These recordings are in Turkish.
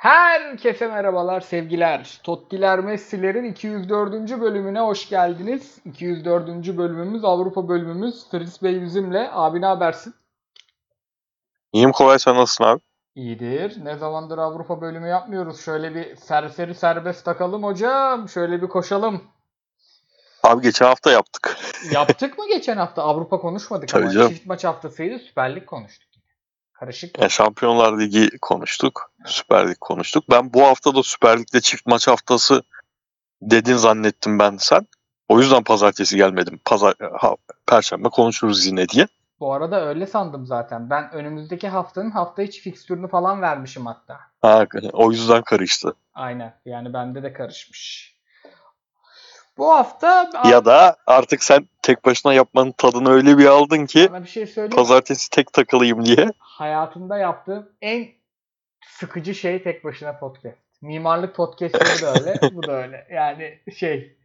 Herkese merhabalar sevgiler. Tottiler Messi'lerin 204. bölümüne hoş geldiniz. 204. bölümümüz Avrupa bölümümüz. Fritz Bey bizimle. Abi ne habersin? İyiyim kolay sen nasılsın abi? İyidir. Ne zamandır Avrupa bölümü yapmıyoruz. Şöyle bir serseri serbest takalım hocam. Şöyle bir koşalım. Abi geçen hafta yaptık. Yaptık mı geçen hafta? Avrupa konuşmadık Tabii ama canım. çift maç haftasıydı. Süper Lig konuştuk. Karışık. Yani Şampiyonlar Ligi konuştuk. Süper Lig konuştuk. Ben bu hafta da Süper Lig'de çift maç haftası dedin zannettim ben sen. O yüzden pazartesi gelmedim. Pazar, ha, Perşembe konuşuruz yine diye. Bu arada öyle sandım zaten. Ben önümüzdeki haftanın hafta içi fikstürünü falan vermişim hatta. Ha, o yüzden karıştı. Aynen. Yani bende de karışmış. Bu hafta Ya da artık sen tek başına yapmanın tadını öyle bir aldın ki bir şey pazartesi tek takılayım diye. Hayatımda yaptığım en sıkıcı şey tek başına podcast. Mimarlık podcastleri de öyle. bu da öyle. Yani şey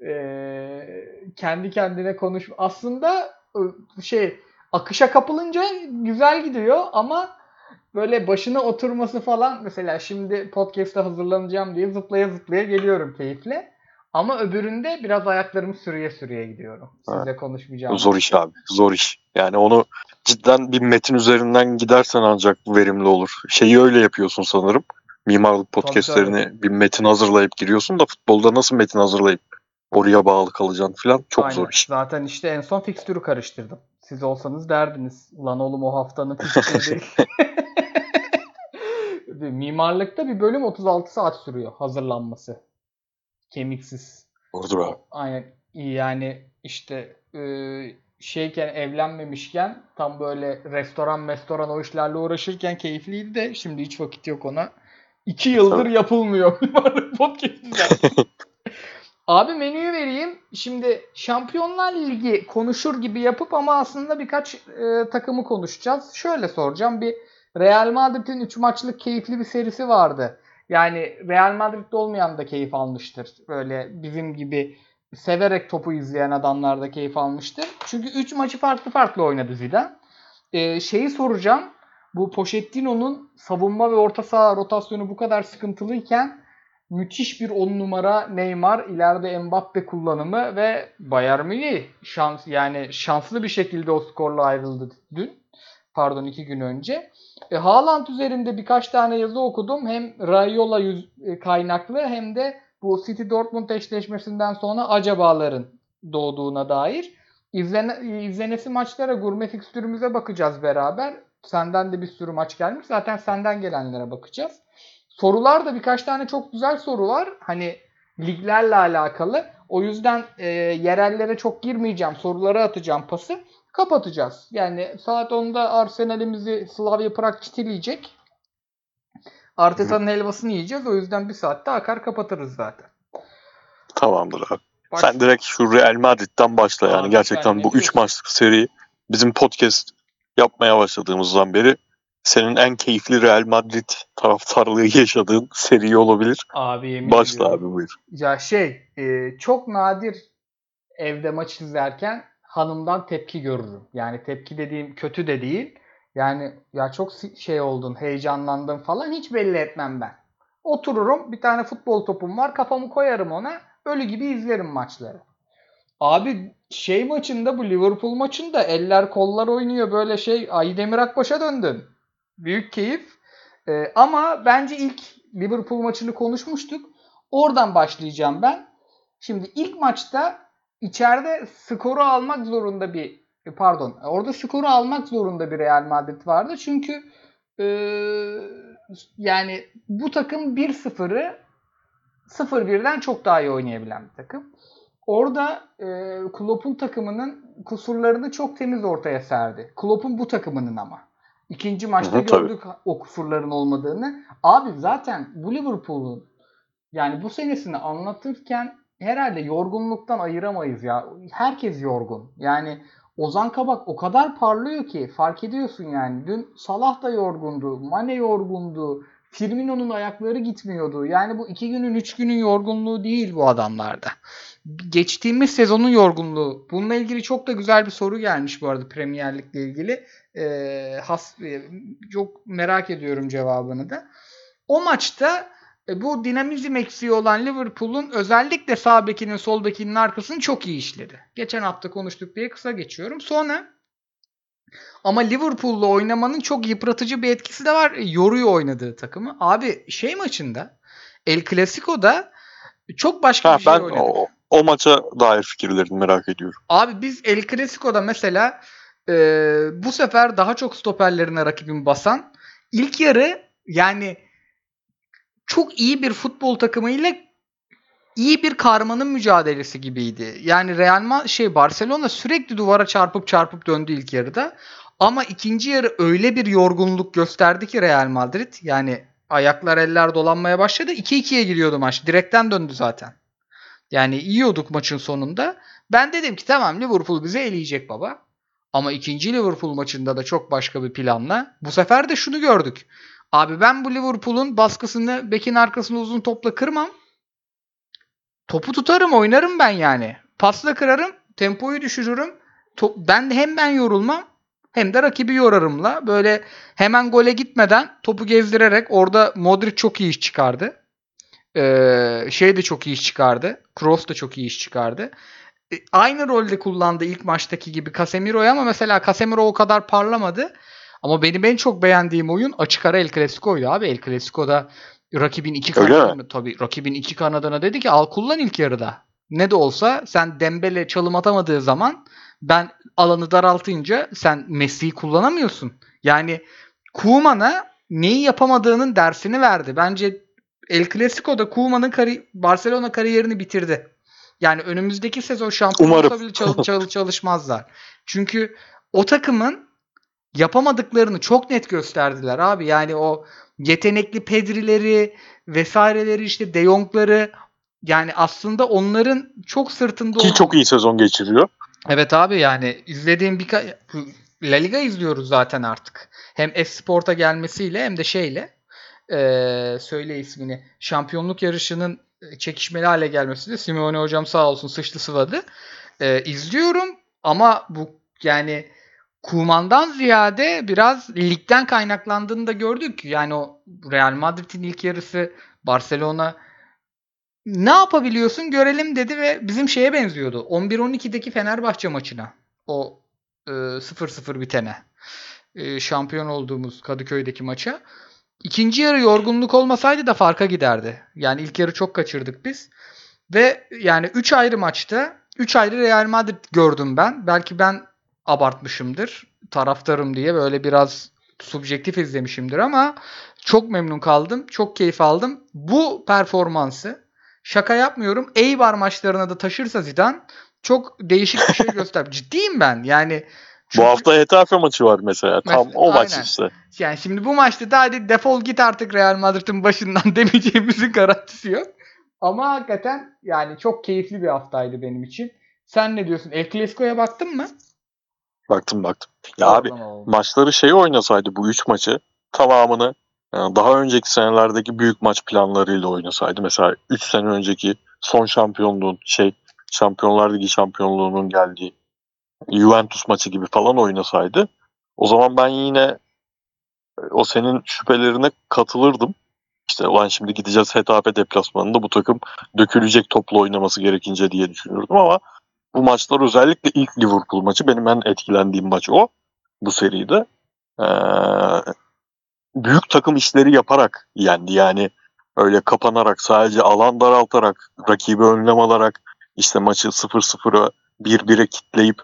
eee, kendi kendine konuş. Aslında e, şey akışa kapılınca güzel gidiyor ama böyle başına oturması falan mesela şimdi podcast'a hazırlanacağım diye zıplaya zıplaya geliyorum keyifle. Ama öbüründe biraz ayaklarımı sürüye sürüye gidiyorum. Size konuşmayacağım. Zor iş abi. Zor iş. Yani onu cidden bir metin üzerinden gidersen ancak verimli olur. Şeyi öyle yapıyorsun sanırım. Mimarlık podcastlerini bir metin hazırlayıp giriyorsun da futbolda nasıl metin hazırlayıp oraya bağlı kalacaksın falan çok Aynen. zor iş. Zaten işte en son fikstürü karıştırdım. Siz olsanız derdiniz. Lan oğlum o haftanın fikstürü Mimarlıkta bir bölüm 36 saat sürüyor hazırlanması. Kemiksiz. Doğrudur abi. Aynen. Yani işte e, şeyken evlenmemişken tam böyle restoran restoran o işlerle uğraşırken keyifliydi de şimdi hiç vakit yok ona. İki yıldır yapılmıyor. Abi menüyü vereyim. Şimdi Şampiyonlar Ligi konuşur gibi yapıp ama aslında birkaç e, takımı konuşacağız. Şöyle soracağım. Bir Real Madrid'in 3 maçlık keyifli bir serisi vardı. Yani Real Madrid'de olmayan da keyif almıştır. Böyle bizim gibi severek topu izleyen adamlar da keyif almıştır. Çünkü 3 maçı farklı farklı oynadı Zidane. E, şeyi soracağım. Bu Pochettino'nun savunma ve orta saha rotasyonu bu kadar sıkıntılıyken müthiş bir 10 numara Neymar, ileride Mbappe kullanımı ve Bayern Münih şans yani şanslı bir şekilde o skorla ayrıldı dün. Pardon iki gün önce. E, Haaland üzerinde birkaç tane yazı okudum. Hem Raiola yüz, e, kaynaklı hem de bu City Dortmund eşleşmesinden sonra acabaların doğduğuna dair. İzlene, izlenesi maçlara gurme fikstürümüze bakacağız beraber. Senden de bir sürü maç gelmiş. Zaten senden gelenlere bakacağız. Sorular da birkaç tane çok güzel soru var. Hani liglerle alakalı. O yüzden e, yerellere çok girmeyeceğim. Soruları atacağım pası. Kapatacağız. Yani saat 10'da Arsenal'imizi Slavia Prag çitileyecek. Arteta'nın helvasını yiyeceğiz. O yüzden bir saatte akar kapatırız zaten. Tamamdır abi. Baş- Sen direkt şu Real Madrid'den başla yani. Abi Gerçekten ne bu 3 diyorsun? maçlık seri bizim podcast yapmaya başladığımızdan beri senin en keyifli Real Madrid taraftarlığı yaşadığın seri olabilir. Abi yemin Başla ediyorum. abi buyur. Ya şey e, çok nadir evde maç izlerken hanımdan tepki görürüm. Yani tepki dediğim kötü de değil. Yani ya çok şey oldun, heyecanlandın falan hiç belli etmem ben. Otururum bir tane futbol topum var kafamı koyarım ona ölü gibi izlerim maçları. Abi şey maçında bu Liverpool maçında eller kollar oynuyor böyle şey Aydemir Akbaş'a döndün. Büyük keyif. Ee, ama bence ilk Liverpool maçını konuşmuştuk. Oradan başlayacağım ben. Şimdi ilk maçta içeride skoru almak zorunda bir e, pardon orada skoru almak zorunda bir Real Madrid vardı. Çünkü e, yani bu takım 1-0'ı 0-1'den çok daha iyi oynayabilen bir takım. Orada e, Klopp'un takımının kusurlarını çok temiz ortaya serdi. Klopp'un bu takımının ama. İkinci maçta Hı hı, tabii. gördük o kusurların olmadığını. Abi zaten bu Liverpool'un yani bu senesini anlatırken herhalde yorgunluktan ayıramayız ya. Herkes yorgun. Yani Ozan Kabak o kadar parlıyor ki fark ediyorsun yani. Dün Salah da yorgundu. Mane yorgundu. Firmino'nun ayakları gitmiyordu. Yani bu iki günün, üç günün yorgunluğu değil bu adamlarda. Geçtiğimiz sezonun yorgunluğu. Bununla ilgili çok da güzel bir soru gelmiş bu arada Premier Lig'le ilgili. Ee, has, çok merak ediyorum cevabını da. O maçta e, bu dinamizm eksiği olan Liverpool'un özellikle sağ bekinin sol bekinin arkasını çok iyi işledi. Geçen hafta konuştuk diye kısa geçiyorum. Sonra ama Liverpool'la oynamanın çok yıpratıcı bir etkisi de var. Yoruyor oynadığı takımı. Abi şey maçında El Clasico'da çok başka Ha, bir şey ben oynadık. o, o maça dair fikirlerini merak ediyorum. Abi biz El Clasico'da mesela e, bu sefer daha çok stoperlerine rakibin basan ilk yarı yani çok iyi bir futbol takımıyla iyi bir karmanın mücadelesi gibiydi. Yani Real Ma şey Barcelona sürekli duvara çarpıp çarpıp döndü ilk yarıda. Ama ikinci yarı öyle bir yorgunluk gösterdi ki Real Madrid. Yani ayaklar eller dolanmaya başladı. 2-2'ye gidiyordu maç. Direkten döndü zaten. Yani yiyorduk maçın sonunda. Ben dedim ki tamam Liverpool bizi eleyecek baba. Ama ikinci Liverpool maçında da çok başka bir planla. Bu sefer de şunu gördük. Abi ben bu Liverpool'un baskısını bekin arkasını uzun topla kırmam. Topu tutarım oynarım ben yani. Pasla kırarım. Tempoyu düşürürüm. Top, ben de hem ben yorulmam hem de rakibi yorarımla. Böyle hemen gole gitmeden topu gezdirerek orada Modric çok iyi iş çıkardı. Ee, şey de çok iyi iş çıkardı. Kroos da çok iyi iş çıkardı. E, aynı rolde kullandı ilk maçtaki gibi Casemiro'yu ama mesela Casemiro o kadar parlamadı. Ama benim en çok beğendiğim oyun açık ara El Clasico'ydu abi. El Clasico'da rakibin iki kanadına tabii rakibin iki kanadına dedi ki al kullan ilk yarıda. Ne de olsa sen Dembele çalım atamadığı zaman ben alanı daraltınca sen Messi'yi kullanamıyorsun. Yani Koeman'a neyi yapamadığının dersini verdi. Bence El Clasico'da Koeman'ın kari- Barcelona kariyerini bitirdi. Yani önümüzdeki sezon şampiyon olsa bile çal- çal- çalışmazlar. Çünkü o takımın yapamadıklarını çok net gösterdiler abi. Yani o yetenekli Pedri'leri vesaireleri işte De Jong'ları yani aslında onların çok sırtında Ki olan- çok iyi sezon geçiriyor. Evet abi yani izlediğim birkaç La Liga izliyoruz zaten artık. Hem Esport'a gelmesiyle hem de şeyle eee, söyle ismini şampiyonluk yarışının çekişmeli hale gelmesiyle Simeone hocam sağ olsun sıçtı sıvadı. Eee, izliyorum ama bu yani Kuman'dan ziyade biraz ligden kaynaklandığını da gördük. Yani o Real Madrid'in ilk yarısı Barcelona ne yapabiliyorsun görelim dedi ve bizim şeye benziyordu. 11-12'deki Fenerbahçe maçına. O e, 0-0 bitene. E, şampiyon olduğumuz Kadıköy'deki maça. İkinci yarı yorgunluk olmasaydı da farka giderdi. Yani ilk yarı çok kaçırdık biz. Ve yani 3 ayrı maçta 3 ayrı Real Madrid gördüm ben. Belki ben abartmışımdır. Taraftarım diye böyle biraz subjektif izlemişimdir ama çok memnun kaldım. Çok keyif aldım. Bu performansı şaka yapmıyorum. Eibar maçlarına da taşırsa Zidane çok değişik bir şey göster. Ciddiyim ben. Yani Bu çünkü- hafta Hetafe maçı var mesela. Tam Mesela- o maç aynen. işte. yani şimdi bu maçta da hadi defol git artık Real Madrid'in başından demeyeceğimizin garantisi yok. Ama hakikaten yani çok keyifli bir haftaydı benim için. Sen ne diyorsun? El Clasico'ya baktın mı? Baktım baktım. Ya abi oldu. maçları şey oynasaydı bu üç maçı tamamını yani daha önceki senelerdeki büyük maç planlarıyla oynasaydı. Mesela 3 sene önceki son şampiyonluğun şey Şampiyonlar Ligi şampiyonluğunun geldiği Juventus maçı gibi falan oynasaydı o zaman ben yine e, o senin şüphelerine katılırdım. İşte ulan şimdi gideceğiz Hetafe deplasmanında bu takım dökülecek toplu oynaması gerekince diye düşünürdüm ama bu maçlar özellikle ilk Liverpool maçı benim en etkilendiğim maç o bu seride. Ee, büyük takım işleri yaparak yendi. Yani öyle kapanarak sadece alan daraltarak rakibi önlem alarak işte maçı 0-0'a 1-1'e kitleyip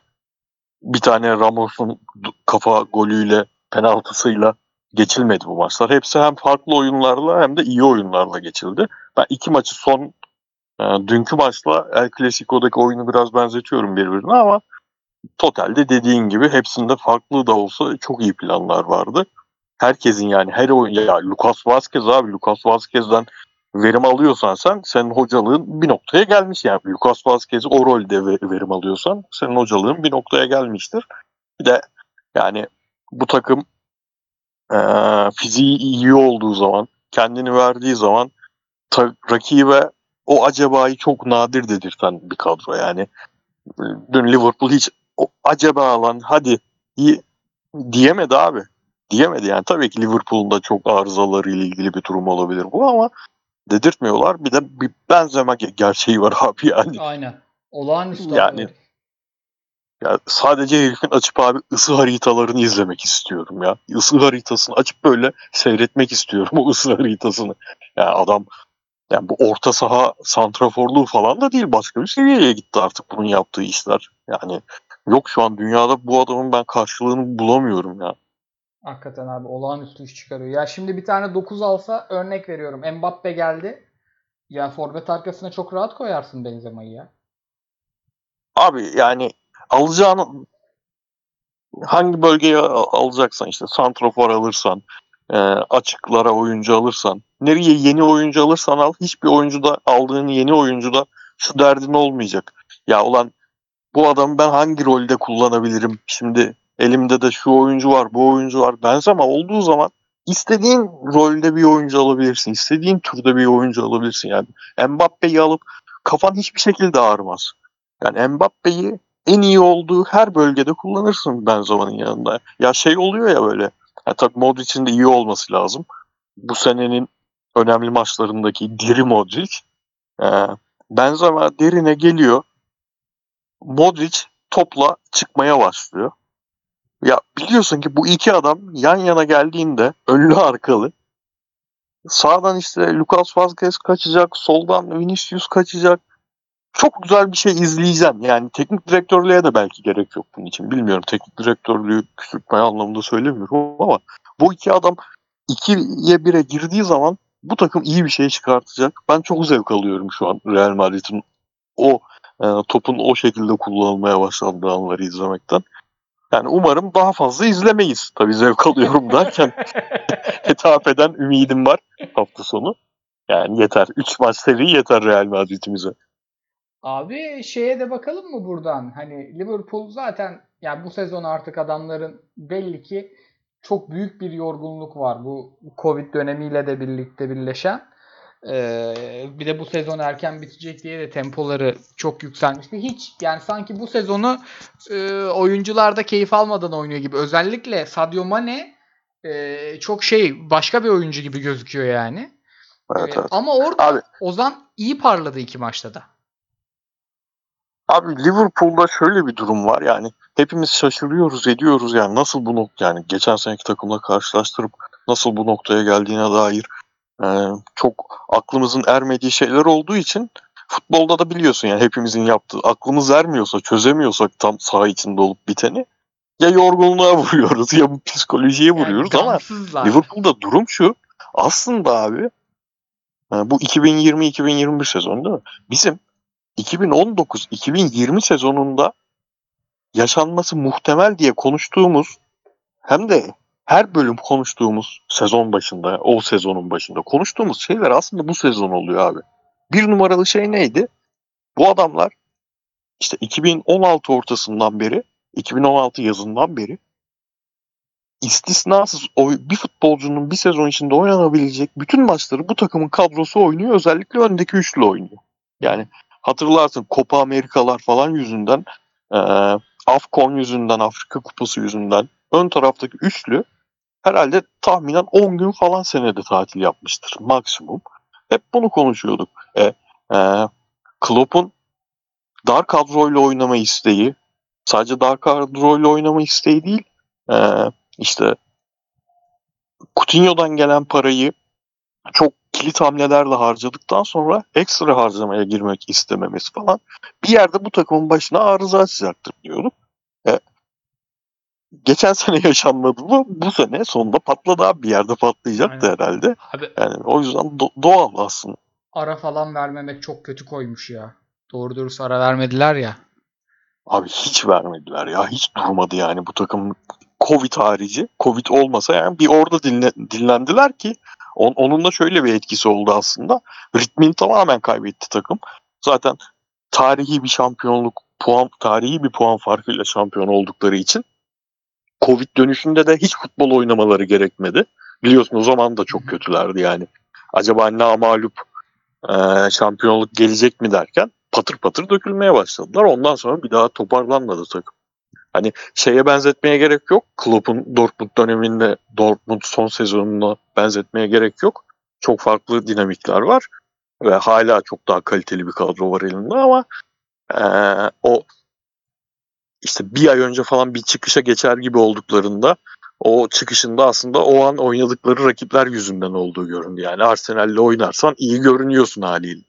bir tane Ramos'un kafa golüyle penaltısıyla geçilmedi bu maçlar. Hepsi hem farklı oyunlarla hem de iyi oyunlarla geçildi. Ben iki maçı son dünkü maçla El Clasico'daki oyunu biraz benzetiyorum birbirine ama totalde dediğin gibi hepsinde farklı da olsa çok iyi planlar vardı. Herkesin yani her oyun ya Lucas Vazquez abi Lucas Vazquez'den verim alıyorsan sen senin hocalığın bir noktaya gelmiş yani Lucas Vazquez o rolde ve- verim alıyorsan senin hocalığın bir noktaya gelmiştir. Bir de yani bu takım eee fiziği iyi olduğu zaman kendini verdiği zaman ta, rakibe o acabayı çok nadir dedirten bir kadro yani. Dün Liverpool hiç o acaba alan hadi iyi diyemedi abi. diyemedi. Yani tabii ki Liverpool'un da çok arızaları ile ilgili bir durum olabilir bu ama dedirtmiyorlar. Bir de bir benzeme gerçeği var abi yani. Aynen. Olağanüstü. Yani ya sadece herifin açıp abi ısı haritalarını izlemek istiyorum ya. Isı haritasını açıp böyle seyretmek istiyorum o ısı haritasını. Yani adam yani bu orta saha santraforluğu falan da değil başka bir seviyeye gitti artık bunun yaptığı işler. Yani yok şu an dünyada bu adamın ben karşılığını bulamıyorum ya. Hakikaten abi olağanüstü iş çıkarıyor. Ya şimdi bir tane 9 alsa örnek veriyorum. Mbappe geldi. Ya forvet arkasına çok rahat koyarsın Benzema'yı ya. Abi yani alacağını hangi bölgeye alacaksan işte santrofor alırsan e, açıklara oyuncu alırsan nereye yeni oyuncu alırsan al hiçbir oyuncuda aldığın yeni oyuncuda şu derdin olmayacak. Ya ulan bu adamı ben hangi rolde kullanabilirim? Şimdi elimde de şu oyuncu var, bu oyuncu var. Benzema olduğu zaman istediğin rolde bir oyuncu alabilirsin. istediğin türde bir oyuncu alabilirsin. Yani Mbappe'yi alıp kafan hiçbir şekilde ağrımaz. Yani Mbappe'yi en iyi olduğu her bölgede kullanırsın Benzema'nın yanında. Ya şey oluyor ya böyle. Ya tabii Modric'in de iyi olması lazım. Bu senenin önemli maçlarındaki diri Modric. Ee, Benzema derine geliyor. Modric topla çıkmaya başlıyor. Ya biliyorsun ki bu iki adam yan yana geldiğinde önlü arkalı. Sağdan işte Lucas Vazquez kaçacak, soldan Vinicius kaçacak. Çok güzel bir şey izleyeceğim. Yani teknik direktörlüğe de belki gerek yok bunun için. Bilmiyorum teknik direktörlüğü küçültmeye anlamında söylemiyorum ama bu iki adam 2'ye 1'e girdiği zaman bu takım iyi bir şey çıkartacak. Ben çok zevk alıyorum şu an Real Madrid'in o e, topun o şekilde kullanılmaya başladığı anları izlemekten. Yani umarım daha fazla izlemeyiz. Tabii zevk alıyorum derken hitap eden ümidim var hafta sonu. Yani yeter. 3 maç seri yeter Real Madrid'imize. Abi şeye de bakalım mı buradan? Hani Liverpool zaten yani bu sezon artık adamların belli ki çok büyük bir yorgunluk var. Bu Covid dönemiyle de birlikte birleşen. Ee, bir de bu sezon erken bitecek diye de tempoları çok yükselmişti. Hiç yani sanki bu sezonu e, oyuncular da keyif almadan oynuyor gibi. Özellikle Sadio Mane e, çok şey başka bir oyuncu gibi gözüküyor yani. Evet, e, evet. Ama orada Abi, Ozan iyi parladı iki maçta da. Abi Liverpool'da şöyle bir durum var yani hepimiz şaşırıyoruz ediyoruz yani nasıl bu nokta yani geçen seneki takımla karşılaştırıp nasıl bu noktaya geldiğine dair e, çok aklımızın ermediği şeyler olduğu için futbolda da biliyorsun yani hepimizin yaptığı aklımız ermiyorsa çözemiyorsak tam saha içinde olup biteni ya yorgunluğa vuruyoruz ya bu psikolojiye vuruyoruz yani ama. Liverpool'da durum şu aslında abi e, bu 2020-2021 sezonu değil mi? Bizim 2019-2020 sezonunda yaşanması muhtemel diye konuştuğumuz hem de her bölüm konuştuğumuz sezon başında, o sezonun başında konuştuğumuz şeyler aslında bu sezon oluyor abi. Bir numaralı şey neydi? Bu adamlar işte 2016 ortasından beri, 2016 yazından beri istisnasız bir futbolcunun bir sezon içinde oynanabilecek bütün maçları bu takımın kadrosu oynuyor. Özellikle öndeki üçlü oynuyor. Yani hatırlarsın Copa Amerikalar falan yüzünden e, Afcon yüzünden, Afrika Kupası yüzünden ön taraftaki üçlü herhalde tahminen 10 gün falan senede tatil yapmıştır maksimum. Hep bunu konuşuyorduk. E, e, Klopp'un dar kadroyla oynama isteği, sadece dar kadroyla oynama isteği değil, e, işte Coutinho'dan gelen parayı çok kilit hamlelerle harcadıktan sonra ekstra harcamaya girmek istememesi falan bir yerde bu takımın başına arıza açacaktır diyorduk. E, geçen sene yaşanmadı bu. Bu sene sonunda patladı abi. Bir yerde patlayacaktı Aynen. herhalde. Abi Yani o yüzden do- doğal aslında. ara falan vermemek çok kötü koymuş ya. Doğru dürüst ara vermediler ya. Abi hiç vermediler ya. Hiç durmadı yani bu takım Covid harici. Covid olmasa yani bir orada dinle, dinlendiler ki on, onun da şöyle bir etkisi oldu aslında. Ritmini tamamen kaybetti takım. Zaten tarihi bir şampiyonluk puan tarihi bir puan farkıyla şampiyon oldukları için Covid dönüşünde de hiç futbol oynamaları gerekmedi. Biliyorsun o zaman da çok kötülerdi yani. Acaba namalup e, şampiyonluk gelecek mi derken patır patır dökülmeye başladılar. Ondan sonra bir daha toparlanmadı takım. Hani şeye benzetmeye gerek yok. Klopp'un Dortmund döneminde Dortmund son sezonuna benzetmeye gerek yok. Çok farklı dinamikler var ve hala çok daha kaliteli bir kadro var elinde ama ee, o işte bir ay önce falan bir çıkışa geçer gibi olduklarında o çıkışında aslında o an oynadıkları rakipler yüzünden olduğu göründü. Yani Arsenal'le oynarsan iyi görünüyorsun haliyle.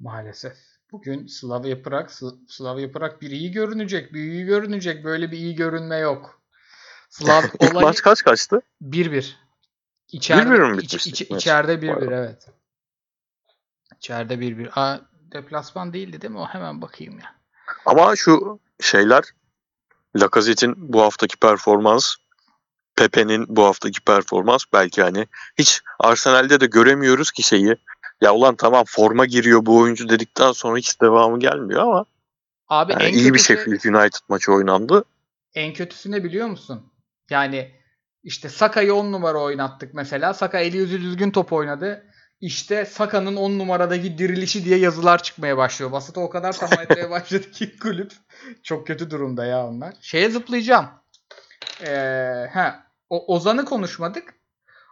Maalesef. Bugün Slavia Prag, Slavia Prag bir iyi görünecek, bir iyi görünecek. Böyle bir iyi görünme yok. Slav İlk olayı... maç kaç kaçtı? 1-1. İçeride, 1-1 mi bitmişti? Iç, iç, içeride 1-1 evet. İçeride 1-1. Aa, deplasman değildi değil mi? O hemen bakayım ya. Ama şu şeyler Lacazette'in bu haftaki performans Pepe'nin bu haftaki performans belki hani hiç Arsenal'de de göremiyoruz ki şeyi. Ya ulan tamam forma giriyor bu oyuncu dedikten sonra hiç devamı gelmiyor ama Abi yani en iyi kötüsü, bir Sheffield United maçı oynandı. En kötüsü ne biliyor musun? Yani işte Saka'yı 10 numara oynattık mesela. Saka eli yüzü düzgün top oynadı. İşte Saka'nın 10 numaradaki dirilişi diye yazılar çıkmaya başlıyor. Basıta o kadar tam etmeye başladı ki kulüp. Çok kötü durumda ya onlar. Şeye zıplayacağım. Ee, he, o, Ozan'ı konuşmadık.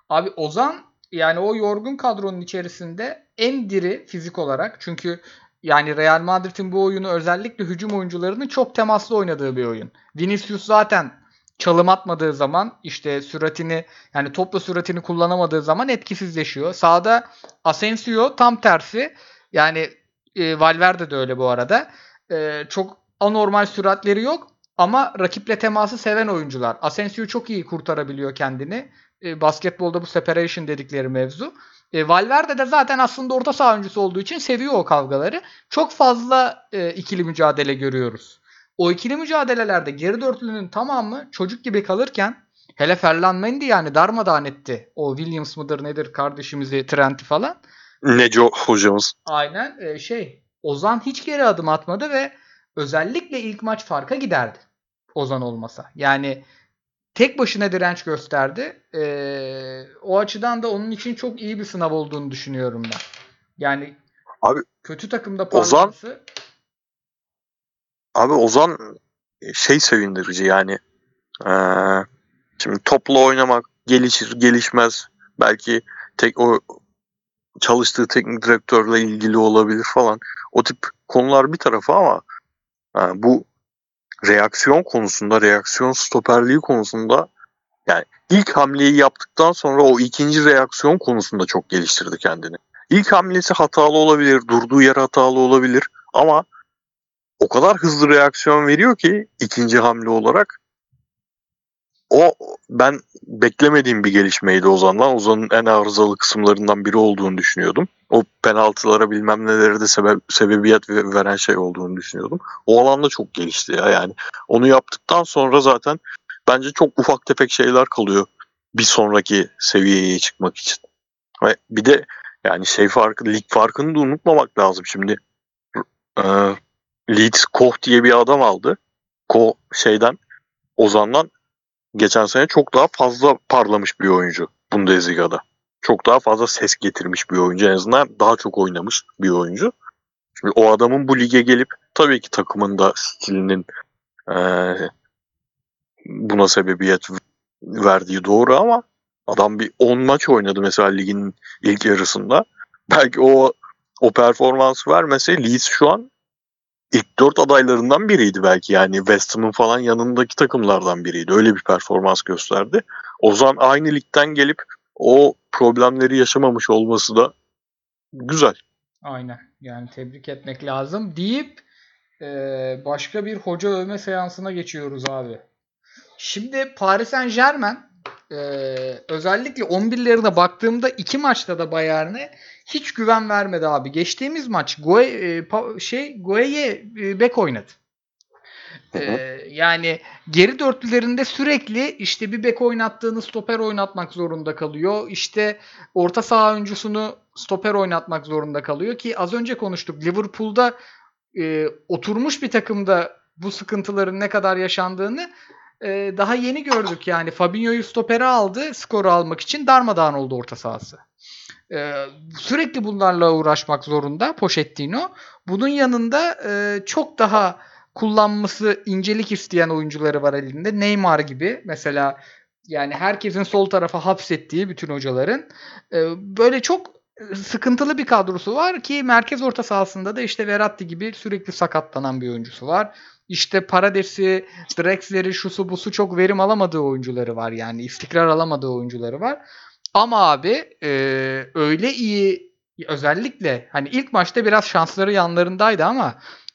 Abi Ozan yani o yorgun kadronun içerisinde en diri fizik olarak. Çünkü yani Real Madrid'in bu oyunu özellikle hücum oyuncularının çok temaslı oynadığı bir oyun. Vinicius zaten çalım atmadığı zaman işte süratini yani topla süratini kullanamadığı zaman etkisizleşiyor. Sağda Asensio tam tersi. Yani e, Valverde de öyle bu arada. E, çok anormal süratleri yok ama rakiple teması seven oyuncular. Asensio çok iyi kurtarabiliyor kendini. E, basketbolda bu separation dedikleri mevzu. E, Valverde de zaten aslında orta saha oyuncusu olduğu için seviyor o kavgaları. Çok fazla e, ikili mücadele görüyoruz. O ikili mücadelelerde geri dörtlünün tamamı çocuk gibi kalırken hele Ferland Mendy yani darmadağın etti. O Williams mıdır nedir kardeşimizi Trent'i falan. Neco hocamız. Aynen e, şey Ozan hiç geri adım atmadı ve özellikle ilk maç farka giderdi. Ozan olmasa. Yani tek başına direnç gösterdi. Ee, o açıdan da onun için çok iyi bir sınav olduğunu düşünüyorum ben. Yani abi kötü takımda parlaması Ozan Abi Ozan şey sevindirici yani. Ee, şimdi topla oynamak gelişir gelişmez. Belki tek o çalıştığı teknik direktörle ilgili olabilir falan. O tip konular bir tarafa ama yani bu reaksiyon konusunda, reaksiyon stoperliği konusunda yani ilk hamleyi yaptıktan sonra o ikinci reaksiyon konusunda çok geliştirdi kendini. İlk hamlesi hatalı olabilir, durduğu yer hatalı olabilir ama o kadar hızlı reaksiyon veriyor ki ikinci hamle olarak o ben beklemediğim bir gelişmeydi Ozan'dan. Ozan'ın en arızalı kısımlarından biri olduğunu düşünüyordum. O penaltılara bilmem neleri de sebep, sebebiyet veren şey olduğunu düşünüyordum. O alanda çok gelişti ya yani. Onu yaptıktan sonra zaten bence çok ufak tefek şeyler kalıyor bir sonraki seviyeye çıkmak için. Ve bir de yani şey farkı, lig farkını da unutmamak lazım şimdi. Ee, Leeds Koh diye bir adam aldı. Koh şeyden Ozan'dan geçen sene çok daha fazla parlamış bir oyuncu Bundesliga'da. Çok daha fazla ses getirmiş bir oyuncu. En azından daha çok oynamış bir oyuncu. Şimdi o adamın bu lige gelip tabii ki takımın da stilinin e, buna sebebiyet verdiği doğru ama adam bir 10 maç oynadı mesela ligin ilk yarısında. Belki o o performans vermese Leeds şu an ilk dört adaylarından biriydi belki yani West Ham'ın falan yanındaki takımlardan biriydi. Öyle bir performans gösterdi. Ozan aynı ligden gelip o problemleri yaşamamış olması da güzel. Aynen. Yani tebrik etmek lazım deyip e, başka bir hoca övme seansına geçiyoruz abi. Şimdi Paris Saint Germain e, özellikle 11'lerine baktığımda iki maçta da Bayern'e hiç güven vermedi abi. Geçtiğimiz maç Goe, e, şey Goe'ye e, bek oynadı. Ee, yani geri dörtlülerinde sürekli işte bir bek oynattığını stoper oynatmak zorunda kalıyor. İşte orta saha oyuncusunu stoper oynatmak zorunda kalıyor ki az önce konuştuk. Liverpool'da e, oturmuş bir takımda bu sıkıntıların ne kadar yaşandığını e, daha yeni gördük yani. Fabinho'yu stopere aldı skoru almak için darmadağın oldu orta sahası. Ee, sürekli bunlarla uğraşmak zorunda Pochettino. Bunun yanında e, çok daha kullanması incelik isteyen oyuncuları var elinde. Neymar gibi mesela yani herkesin sol tarafa hapsettiği bütün hocaların e, böyle çok sıkıntılı bir kadrosu var ki merkez orta sahasında da işte Verratti gibi sürekli sakatlanan bir oyuncusu var. İşte Parades'i, Drexler'i, şusu busu çok verim alamadığı oyuncuları var yani istikrar alamadığı oyuncuları var. Ama abi e, öyle iyi özellikle hani ilk maçta biraz şansları yanlarındaydı ama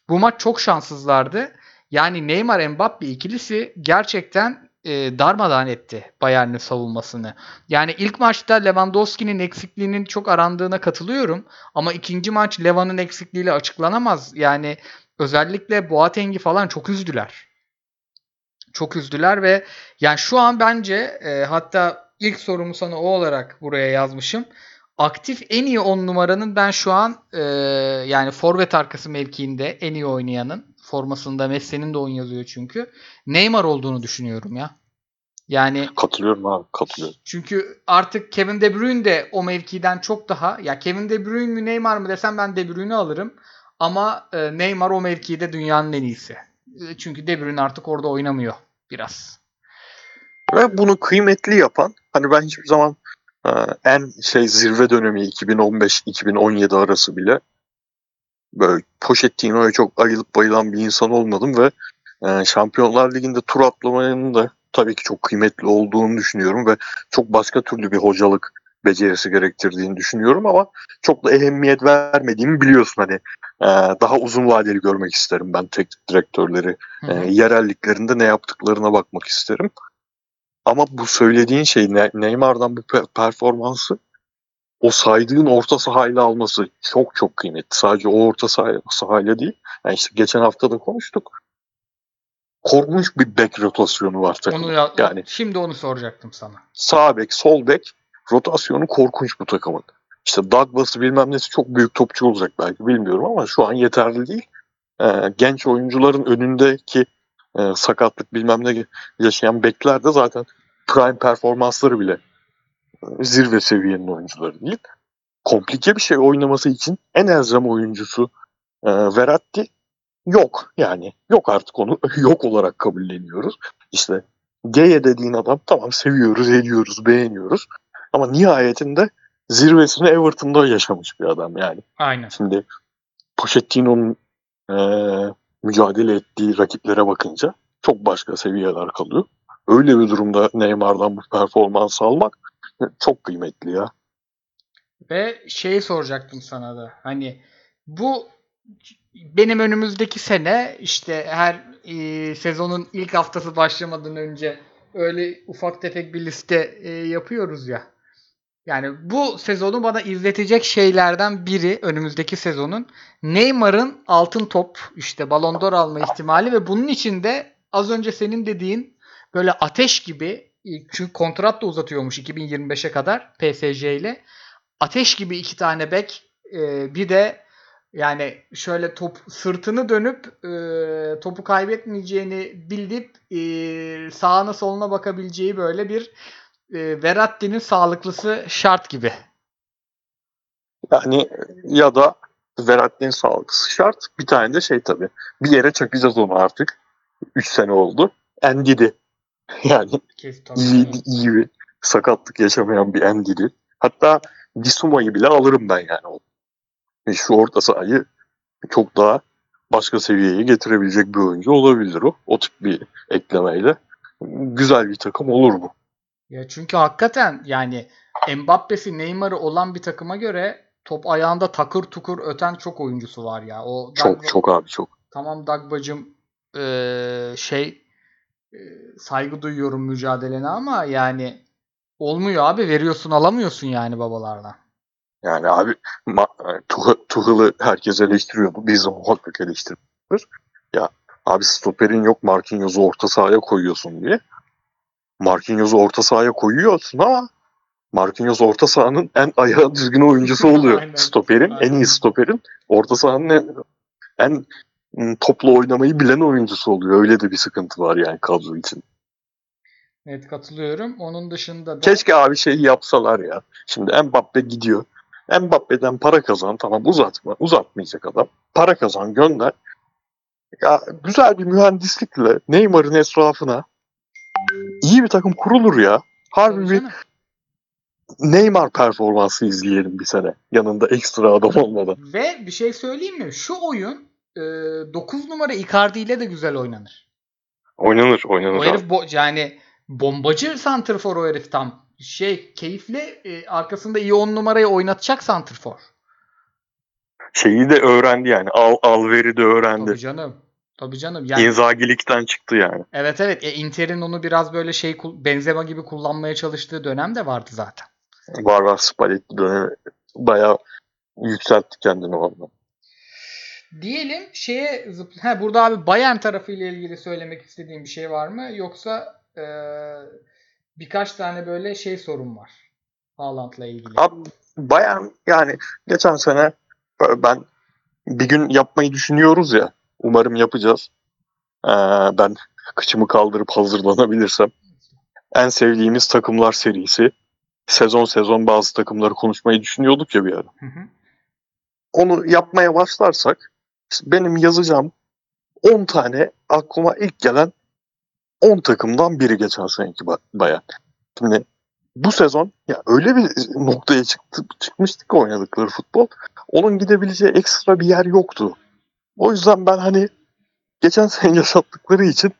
bu maç çok şanssızlardı. Yani Neymar Mbappe ikilisi gerçekten e, darmadağın etti Bayern'in savunmasını. Yani ilk maçta Lewandowski'nin eksikliğinin çok arandığına katılıyorum. Ama ikinci maç Lewand'ın eksikliğiyle açıklanamaz. Yani özellikle Boateng'i falan çok üzdüler. Çok üzdüler ve yani şu an bence e, hatta ilk sorumu sana o olarak buraya yazmışım. Aktif en iyi 10 numaranın ben şu an e, yani forvet arkası mevkiinde en iyi oynayanın formasında Messi'nin de 10 yazıyor çünkü. Neymar olduğunu düşünüyorum ya. Yani katılıyorum abi katılıyorum. Çünkü artık Kevin De Bruyne de o mevkiden çok daha ya Kevin De Bruyne mü Neymar mı desem ben De Bruyne'i alırım. Ama e, Neymar o mevkide dünyanın en iyisi. E, çünkü De Bruyne artık orada oynamıyor biraz. Ve bunu kıymetli yapan hani ben hiçbir zaman en şey zirve dönemi 2015-2017 arası bile böyle Pochettino'ya çok ayılıp bayılan bir insan olmadım ve e, Şampiyonlar Ligi'nde tur atlamanın da tabii ki çok kıymetli olduğunu düşünüyorum ve çok başka türlü bir hocalık becerisi gerektirdiğini düşünüyorum ama çok da ehemmiyet vermediğimi biliyorsun. Hani e, daha uzun vadeli görmek isterim ben teknik direktörleri. E, yerelliklerinde ne yaptıklarına bakmak isterim ama bu söylediğin şey Neymar'dan bu performansı o saydığın orta sahayla alması çok çok kıymetli. Sadece o orta sahayla değil. Yani işte geçen hafta da konuştuk. Korkunç bir bek rotasyonu var takımda. Onu ya, yani şimdi onu soracaktım sana. Sağ bek, sol bek rotasyonu korkunç bu takımın. İşte Douglas'ı bilmem nesi çok büyük topçu olacak belki bilmiyorum ama şu an yeterli değil. Ee, genç oyuncuların önündeki e, sakatlık bilmem ne yaşayan bekler de zaten prime performansları bile zirve seviyenin oyuncuları değil. Komplike bir şey oynaması için en elzem oyuncusu e, Verratti yok yani. Yok artık onu yok olarak kabulleniyoruz. İşte Geye dediğin adam tamam seviyoruz, ediyoruz, beğeniyoruz. Ama nihayetinde zirvesini Everton'da yaşamış bir adam yani. Aynen. Şimdi Pochettino'nun e, mücadele ettiği rakiplere bakınca çok başka seviyeler kalıyor. Öyle bir durumda Neymar'dan bu performans almak çok kıymetli ya. Ve şeyi soracaktım sana da. Hani bu benim önümüzdeki sene işte her e, sezonun ilk haftası başlamadan önce öyle ufak tefek bir liste e, yapıyoruz ya. Yani bu sezonu bana izletecek şeylerden biri önümüzdeki sezonun Neymar'ın altın top işte Ballon d'Or alma ihtimali ve bunun içinde az önce senin dediğin böyle ateş gibi çünkü kontrat da uzatıyormuş 2025'e kadar PSG ile. Ateş gibi iki tane bek e, bir de yani şöyle top sırtını dönüp e, topu kaybetmeyeceğini bilip e, sağına soluna bakabileceği böyle bir e, Verratti'nin sağlıklısı şart gibi. Yani ya da Verratti'nin sağlıklısı şart. Bir tane de şey tabii. Bir yere çakacağız onu artık. 3 sene oldu. Endidi. Yani iyi, iyi bir sakatlık yaşamayan bir Endidi. Hatta Disuma'yı bile alırım ben yani. Şu orta sahayı çok daha başka seviyeye getirebilecek bir oyuncu olabilir o. O tip bir eklemeyle. Güzel bir takım olur bu. Ya çünkü hakikaten yani Mbappe'si Neymar'ı olan bir takıma göre top ayağında takır tukur öten çok oyuncusu var ya. O çok Dagba, çok abi çok. Tamam Dagbacım ee, şey e, saygı duyuyorum mücadelene ama yani olmuyor abi veriyorsun alamıyorsun yani babalardan. Yani abi ma- Tuhal'ı herkes eleştiriyordu. Biz de muhakkak eleştiriyoruz. Ya abi stoperin yok Marquinhos'u orta sahaya koyuyorsun diye. Marquinhos'u orta sahaya koyuyorsun ama Marquinhos orta sahanın en ayağı düzgün oyuncusu oluyor. aynen, stoperin, aynen. en iyi stoperin orta sahanın en, en toplu oynamayı bilen oyuncusu oluyor. Öyle de bir sıkıntı var yani kadro için. Evet katılıyorum. Onun dışında da... Keşke abi şeyi yapsalar ya. Şimdi Mbappe gidiyor. Mbappe'den para kazan tamam uzatma uzatmayacak adam. Para kazan gönder. ya güzel bir mühendislikle Neymar'ın etrafına iyi bir takım kurulur ya. Harbi Tabii bir canım. Neymar performansı izleyelim bir sene. Yanında ekstra adam olmadan. Ve bir şey söyleyeyim mi? Şu oyun 9 numara Icardi ile de güzel oynanır. Oynanır, oynanır. O herif bo- yani bombacı santrfor o herif tam. Şey keyifli e, arkasında iyi 10 numarayı oynatacak santrfor. Şeyi de öğrendi yani. Al Alver'i de öğrendi. Tabii canım. Tabii canım. Yani İnzagilikten çıktı yani. evet evet e, Inter'in onu biraz böyle şey Benzema gibi kullanmaya çalıştığı dönem de vardı zaten. Var var Spalletti dönemi bayağı yükseltti kendini onunla. Diyelim şeye zıp ha burada abi Bayern tarafı ile ilgili söylemek istediğim bir şey var mı yoksa e, birkaç tane böyle şey sorun var Haaland'la ilgili. Abi Bayern yani geçen sene ben bir gün yapmayı düşünüyoruz ya. Umarım yapacağız. Ee, ben kıçımı kaldırıp hazırlanabilirsem. En sevdiğimiz takımlar serisi. Sezon sezon bazı takımları konuşmayı düşünüyorduk ya bir ara. Hı hı. Onu yapmaya başlarsak benim yazacağım 10 tane aklıma ilk gelen 10 takımdan biri geçen seneki Ba- Bayern. Şimdi bu sezon ya öyle bir noktaya çıktı, çıkmıştık oynadıkları futbol. Onun gidebileceği ekstra bir yer yoktu. O yüzden ben hani geçen sene yaşattıkları için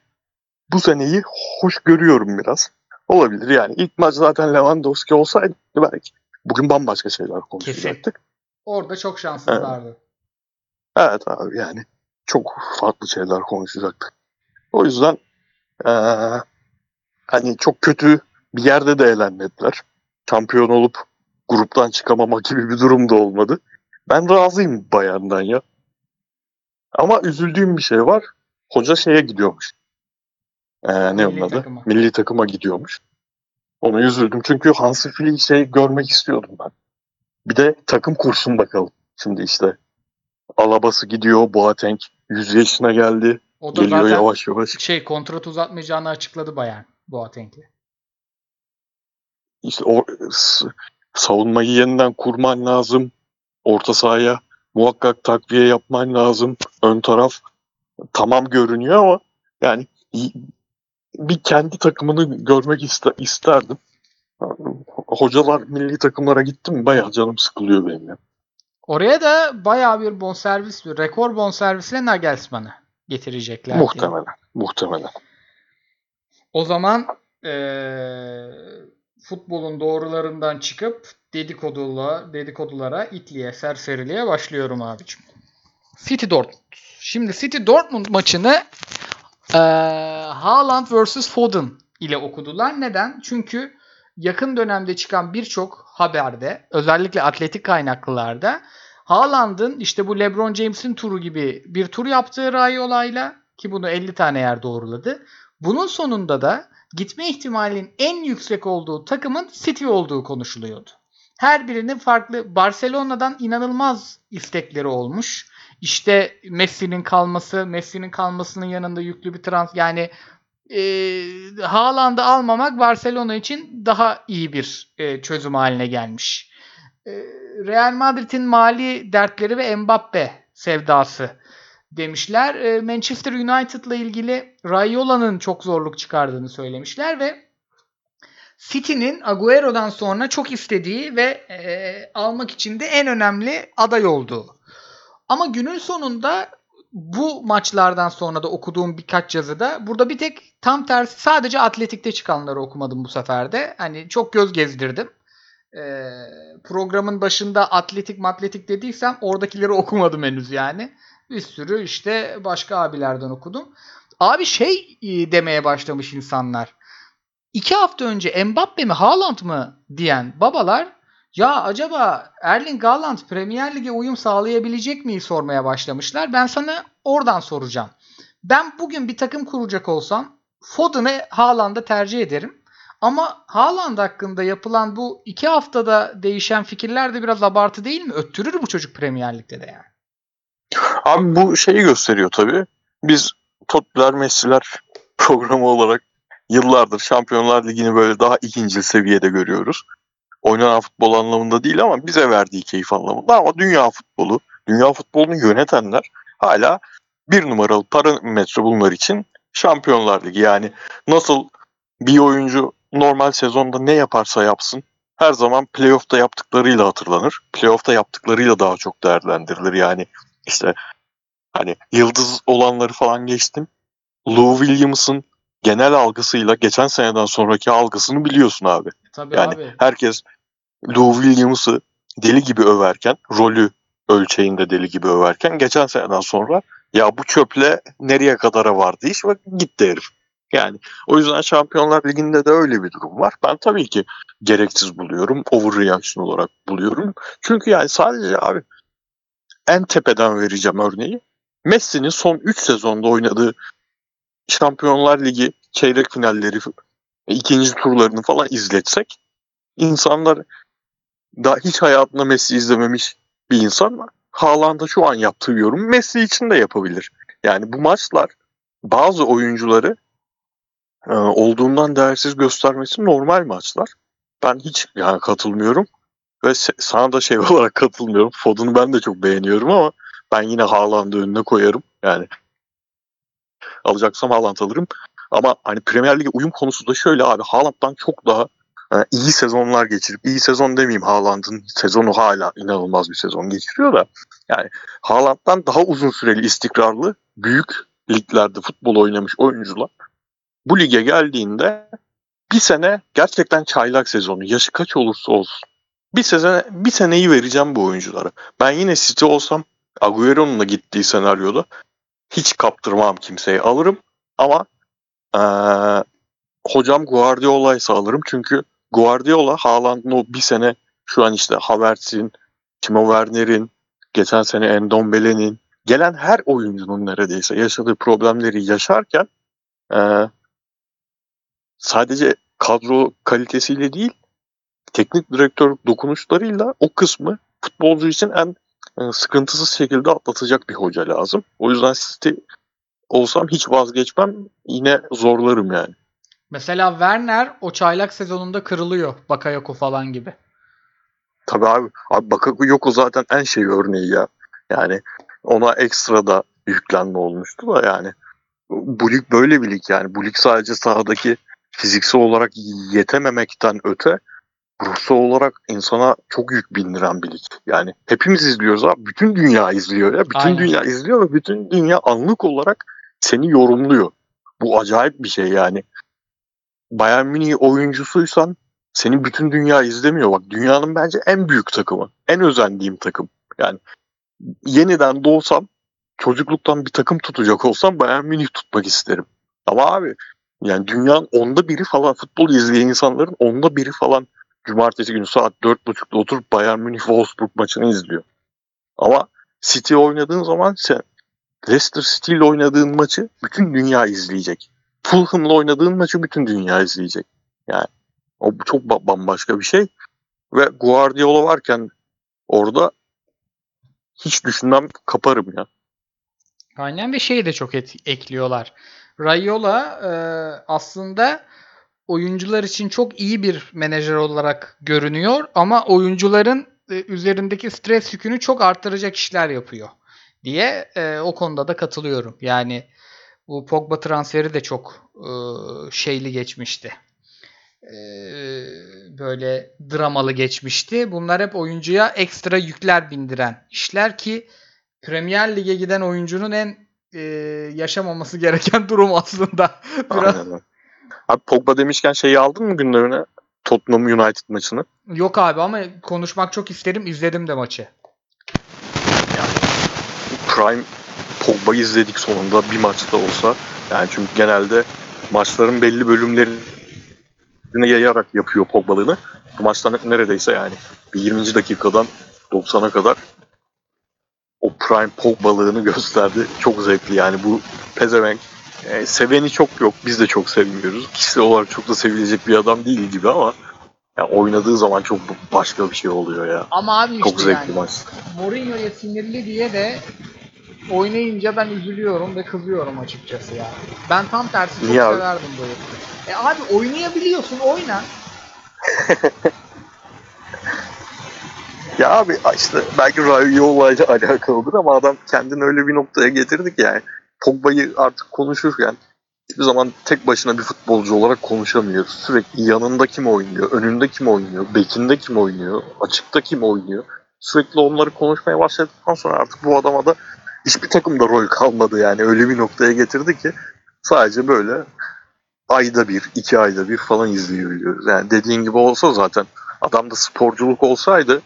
bu seneyi hoş görüyorum biraz. Olabilir yani. ilk maç zaten Lewandowski olsaydı belki bugün bambaşka şeyler konuşacaktık. Orada çok şanssızlardı. Evet abi yani çok farklı şeyler konuşacaktık. O yüzden eee, hani çok kötü bir yerde de eğlenmediler. Şampiyon olup gruptan çıkamama gibi bir durum da olmadı. Ben razıyım Bayern'den ya. Ama üzüldüğüm bir şey var. Hoca şeye gidiyormuş. Eee, ne onun adı? takıma. Milli takıma gidiyormuş. Ona üzüldüm çünkü Hansi Flick'i şey görmek istiyordum ben. Bir de takım kursun bakalım. Şimdi işte Alabası gidiyor, Boateng 100 yaşına geldi. O da Geliyor zaten yavaş yavaş. şey kontrat uzatmayacağını açıkladı Bayern Boateng'le. İşte o savunmayı yeniden kurman lazım. Orta sahaya muhakkak takviye yapman lazım. Ön taraf tamam görünüyor ama yani bir kendi takımını görmek iste- isterdim. Hocalar milli takımlara gitti mi bayağı canım sıkılıyor benim ya. Oraya da bayağı bir bonservis, bir rekor bonservisle Nagelsmann'ı getirecekler. diye. Muhtemelen. Muhtemelen. O zaman eee, futbolun doğrularından çıkıp dedikodula, dedikodulara, itliğe, serseriliğe başlıyorum abicim. City Dortmund. Şimdi City Dortmund maçını eee Haaland vs Foden ile okudular. Neden? Çünkü yakın dönemde çıkan birçok haberde, özellikle atletik kaynaklılarda Haaland'ın işte bu LeBron James'in turu gibi bir tur yaptığı Rayola'yla ki bunu 50 tane yer doğruladı. Bunun sonunda da gitme ihtimalinin en yüksek olduğu takımın City olduğu konuşuluyordu. Her birinin farklı Barcelona'dan inanılmaz istekleri olmuş. İşte Messi'nin kalması, Messi'nin kalmasının yanında yüklü bir trans yani e, Haaland'ı almamak Barcelona için daha iyi bir e, çözüm haline gelmiş. E, Real Madrid'in mali dertleri ve Mbappe sevdası demişler. E, Manchester United'la ilgili Rayola'nın çok zorluk çıkardığını söylemişler ve City'nin Agüero'dan sonra çok istediği ve e, almak için de en önemli aday olduğu. Ama günün sonunda bu maçlardan sonra da okuduğum birkaç yazıda burada bir tek tam tersi sadece atletikte çıkanları okumadım bu sefer de. Hani çok göz gezdirdim. Ee, programın başında atletik matletik dediysem oradakileri okumadım henüz yani. Bir sürü işte başka abilerden okudum. Abi şey e, demeye başlamış insanlar. İki hafta önce Mbappe mi Haaland mı diyen babalar ya acaba Erling Haaland Premier Lig'e uyum sağlayabilecek miyi sormaya başlamışlar. Ben sana oradan soracağım. Ben bugün bir takım kuracak olsam Foden'ı Haaland'a tercih ederim. Ama Haaland hakkında yapılan bu iki haftada değişen fikirler de biraz abartı değil mi? Öttürür bu çocuk Premier Lig'de de yani. Abi bu şeyi gösteriyor tabii. Biz Tottiler, Messi'ler programı olarak yıllardır Şampiyonlar Ligi'ni böyle daha ikinci seviyede görüyoruz. Oynanan futbol anlamında değil ama bize verdiği keyif anlamında ama dünya futbolu, dünya futbolunu yönetenler hala bir numaralı parametre bunlar için Şampiyonlar Ligi. Yani nasıl bir oyuncu normal sezonda ne yaparsa yapsın her zaman playoff'ta yaptıklarıyla hatırlanır. Playoff'ta yaptıklarıyla daha çok değerlendirilir. Yani işte hani yıldız olanları falan geçtim. Lou Williams'ın genel algısıyla geçen seneden sonraki algısını biliyorsun abi. Tabii Yani abi. herkes Lou Williams'ı deli gibi överken, rolü ölçeğinde deli gibi överken geçen seneden sonra ya bu çöple nereye kadara vardı iş ve gitti herif. Yani o yüzden Şampiyonlar Ligi'nde de öyle bir durum var. Ben tabii ki gereksiz buluyorum. Overreaction olarak buluyorum. Çünkü yani sadece abi en tepeden vereceğim örneği. Messi'nin son 3 sezonda oynadığı Şampiyonlar Ligi çeyrek finalleri, ikinci turlarını falan izletsek insanlar daha hiç hayatında Messi izlememiş bir insan. Haaland'a şu an yaptığı yorum Messi için de yapabilir. Yani bu maçlar bazı oyuncuları e, olduğundan değersiz göstermesi normal maçlar. Ben hiç yani katılmıyorum ve sana da şey olarak katılmıyorum. Foden'u ben de çok beğeniyorum ama ben yine Haaland'ı önüne koyarım. Yani alacaksam Haaland alırım. Ama hani Premier Lig'e uyum konusu da şöyle abi Haaland'dan çok daha e, iyi sezonlar geçirip iyi sezon demeyeyim Haaland'ın sezonu hala inanılmaz bir sezon geçiriyor da yani Haaland'dan daha uzun süreli istikrarlı büyük liglerde futbol oynamış oyuncular bu lige geldiğinde bir sene gerçekten çaylak sezonu yaşı kaç olursa olsun bir sene bir seneyi vereceğim bu oyunculara. Ben yine City olsam Agüero'nun da gittiği senaryoda hiç kaptırmam kimseyi. Alırım ama eee, hocam Guardiola ise alırım. Çünkü Guardiola Haaland'ın o bir sene şu an işte Havertz'in, Timo Werner'in, geçen sene Endombele'nin gelen her oyuncunun neredeyse yaşadığı problemleri yaşarken eee, sadece kadro kalitesiyle değil teknik direktör dokunuşlarıyla o kısmı futbolcu için en e, sıkıntısız şekilde atlatacak bir hoca lazım. O yüzden City olsam hiç vazgeçmem. Yine zorlarım yani. Mesela Werner o çaylak sezonunda kırılıyor. Bakayoko falan gibi. Tabii abi, abi Bakaku yok o zaten en şey örneği ya. Yani ona ekstra da yüklenme olmuştu da yani. Bu lig böyle bir lig yani. Bu lig sadece sahadaki fiziksel olarak yetememekten öte ruhsal olarak insana çok yük bindiren bir lig. Yani hepimiz izliyoruz abi. Bütün dünya izliyor ya. Bütün Aynen. dünya izliyor ve bütün dünya anlık olarak seni yorumluyor. Bu acayip bir şey yani. Bayern Münih oyuncusuysan seni bütün dünya izlemiyor. Bak dünyanın bence en büyük takımı. En özendiğim takım. Yani yeniden doğsam çocukluktan bir takım tutacak olsam Bayern Münih tutmak isterim. Ama abi yani dünyanın onda biri falan futbol izleyen insanların onda biri falan cumartesi günü saat 4.30'da oturup Bayern Münih Wolfsburg maçını izliyor. Ama City oynadığın zaman sen Leicester City ile oynadığın maçı bütün dünya izleyecek. Fulham'la oynadığın maçı bütün dünya izleyecek. Yani o çok ba- bambaşka bir şey. Ve Guardiola varken orada hiç düşünmem kaparım ya. Aynen ve şeyi de çok et- ekliyorlar. Raiola e, aslında oyuncular için çok iyi bir menajer olarak görünüyor ama oyuncuların e, üzerindeki stres yükünü çok arttıracak işler yapıyor diye e, o konuda da katılıyorum. Yani bu Pogba transferi de çok e, şeyli geçmişti. Böyle dramalı geçmişti. Bunlar hep oyuncuya ekstra yükler bindiren işler ki Premier Lig'e giden oyuncunun en yaşamaması gereken durum aslında. Biraz Aynen. Abi Pogba demişken şeyi aldın mı gündemine? Tottenham United maçını. yok abi ama konuşmak çok isterim. İzledim de maçı. Prime Pogba'yı izledik sonunda bir maçta olsa. Yani çünkü genelde maçların belli bölümlerini yayarak yapıyor Pogba'lığını. Bu maçtan neredeyse yani bir 20. dakikadan 90'a kadar o Prime Pogba'lığını gösterdi. Çok zevkli yani bu pezevenk. E, seveni çok yok. Biz de çok sevmiyoruz. Kişisel olarak çok da sevilecek bir adam değil gibi ama yani oynadığı zaman çok başka bir şey oluyor ya. Ama abi Çok işte zevkli yani maç. Mourinho'ya sinirli diye de oynayınca ben üzülüyorum ve kızıyorum açıkçası ya. Ben tam tersi çok Niye severdim herifi. E abi oynayabiliyorsun oyna. Ya abi işte belki Raiola ile alakalıdır ama adam kendini öyle bir noktaya getirdik yani. Pogba'yı artık konuşurken hiçbir zaman tek başına bir futbolcu olarak konuşamıyoruz. Sürekli yanında kim oynuyor, önünde kim oynuyor, bekinde kim oynuyor, açıkta kim oynuyor. Sürekli onları konuşmaya başladıktan sonra artık bu adama da hiçbir takımda rol kalmadı yani. Öyle bir noktaya getirdi ki sadece böyle ayda bir, iki ayda bir falan izleyebiliyoruz. Yani dediğin gibi olsa zaten adamda sporculuk olsaydı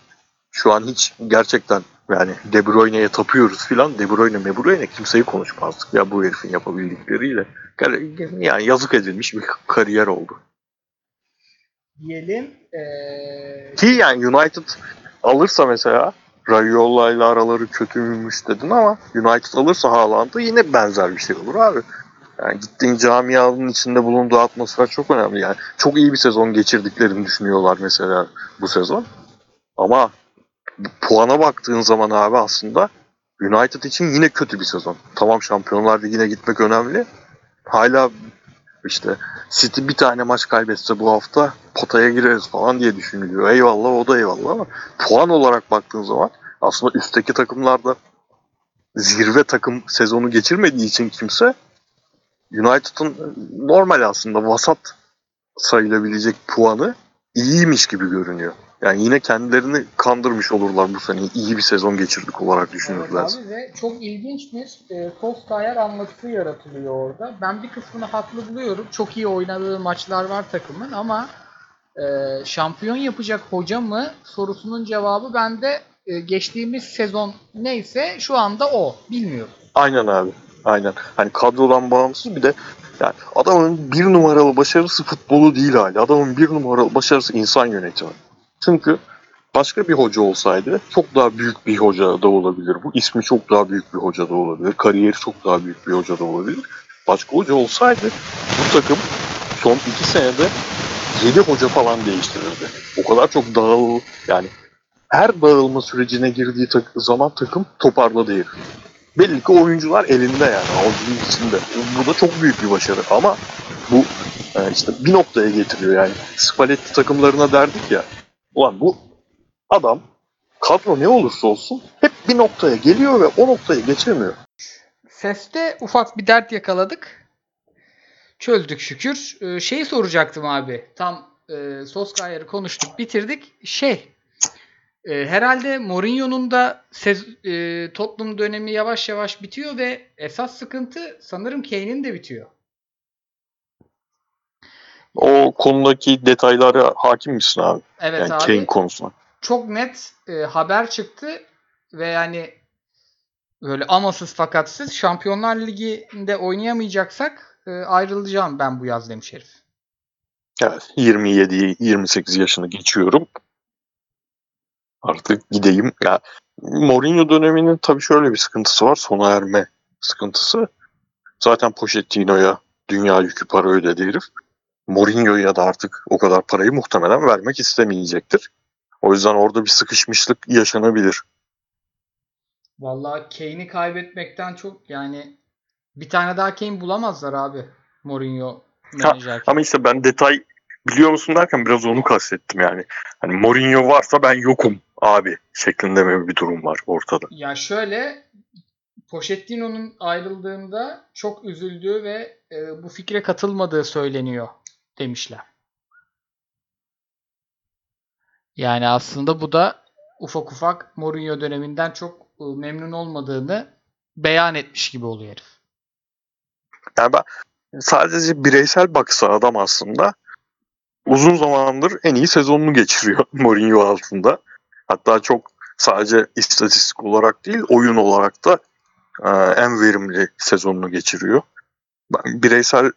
şu an hiç gerçekten yani De Bruyne'ye tapıyoruz filan. De Bruyne, De Bruyne kimseyi konuşmazdık ya bu herifin yapabildikleriyle. Yani yazık edilmiş bir kariyer oldu. Diyelim. Ee... Ki yani United alırsa mesela Raiola ile araları kötüymüş dedin ama United alırsa Haaland'ı yine benzer bir şey olur abi. Yani gittiğin camianın içinde bulunduğu atmosfer çok önemli. Yani çok iyi bir sezon geçirdiklerini düşünüyorlar mesela bu sezon. Ama puana baktığın zaman abi aslında United için yine kötü bir sezon. Tamam Şampiyonlar Ligi'ne gitmek önemli. Hala işte City bir tane maç kaybetse bu hafta potaya gireriz falan diye düşünülüyor. Eyvallah o da eyvallah ama puan olarak baktığın zaman aslında üstteki takımlarda zirve takım sezonu geçirmediği için kimse United'ın normal aslında vasat sayılabilecek puanı iyiymiş gibi görünüyor. Yani yine kendilerini kandırmış olurlar bu sene. İyi bir sezon geçirdik olarak düşünürler. Evet abi ve çok ilginç bir e, Solskjaer anlatısı yaratılıyor orada. Ben bir kısmını haklı buluyorum. Çok iyi oynadığı maçlar var takımın ama e, şampiyon yapacak hoca mı sorusunun cevabı bende e, geçtiğimiz sezon neyse şu anda o. Bilmiyorum. Aynen abi. Aynen. Hani kadrodan bağımsız bir de yani adamın bir numaralı başarısı futbolu değil hali. Adamın bir numaralı başarısı insan yönetimi. Çünkü başka bir hoca olsaydı çok daha büyük bir hoca da olabilir. Bu ismi çok daha büyük bir hoca da olabilir. Kariyeri çok daha büyük bir hoca da olabilir. Başka hoca olsaydı bu takım son iki senede 7 hoca falan değiştirirdi. O kadar çok dağıl yani her dağılma sürecine girdiği tak- zaman takım toparladı herif. Belli ki oyuncular elinde yani avucunun içinde. Bu da çok büyük bir başarı ama bu e, işte bir noktaya getiriyor yani. Spalletti takımlarına derdik ya Ulan bu adam kadro ne olursa olsun hep bir noktaya geliyor ve o noktayı geçemiyor. Seste ufak bir dert yakaladık. Çözdük şükür. Ee, şeyi soracaktım abi. Tam e, Soskayer'i konuştuk, bitirdik. Şey, e, herhalde Mourinho'nun da sez- e, Tottenham dönemi yavaş yavaş bitiyor ve esas sıkıntı sanırım Kane'in de bitiyor. O konudaki detaylara hakim misin abi? Evet yani abi. Kane konusuna. Çok net e, haber çıktı ve yani böyle amasız fakatsız Şampiyonlar Ligi'nde oynayamayacaksak e, ayrılacağım ben bu yaz demiş herif. Evet 27-28 yaşını geçiyorum. Artık gideyim. Ya Mourinho döneminin tabii şöyle bir sıkıntısı var. Sona erme sıkıntısı. Zaten Pochettino'ya dünya yükü para ödedi herif. Mourinho'ya da artık o kadar parayı muhtemelen vermek istemeyecektir. O yüzden orada bir sıkışmışlık yaşanabilir. Vallahi Kane'i kaybetmekten çok yani bir tane daha Kane bulamazlar abi Mourinho menajer. Ama işte ben detay biliyor musun derken biraz onu kastettim yani. Hani Mourinho varsa ben yokum abi şeklinde bir durum var ortada. Ya şöyle Pochettino'nun ayrıldığında çok üzüldüğü ve e, bu fikre katılmadığı söyleniyor demişler. Yani aslında bu da ufak ufak Mourinho döneminden çok e, memnun olmadığını beyan etmiş gibi oluyor herif. Yani ben sadece bireysel baksa adam aslında uzun zamandır en iyi sezonunu geçiriyor Mourinho altında. Hatta çok sadece istatistik olarak değil oyun olarak da e, en verimli sezonunu geçiriyor. Ben bireysel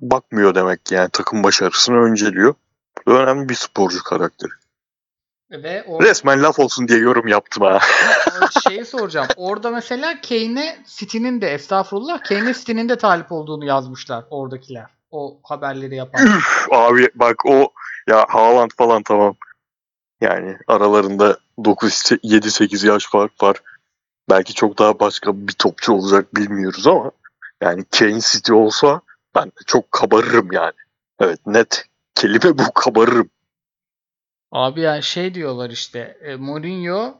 bakmıyor demek ki yani takım başarısını önceliyor. Önemli bir sporcu karakteri. Ve o, Resmen laf olsun diye yorum yaptım ha. şeyi soracağım. Orada mesela Kane'e City'nin de estağfurullah Kane'e City'nin de talip olduğunu yazmışlar oradakiler. O haberleri yapan. Üf, abi bak o ya Haaland falan tamam. Yani aralarında 9-7-8 yaş fark var. Belki çok daha başka bir topçu olacak bilmiyoruz ama yani Kane City olsa ben çok kabarırım yani. Evet net kelime bu kabarırım. Abi yani şey diyorlar işte e, Mourinho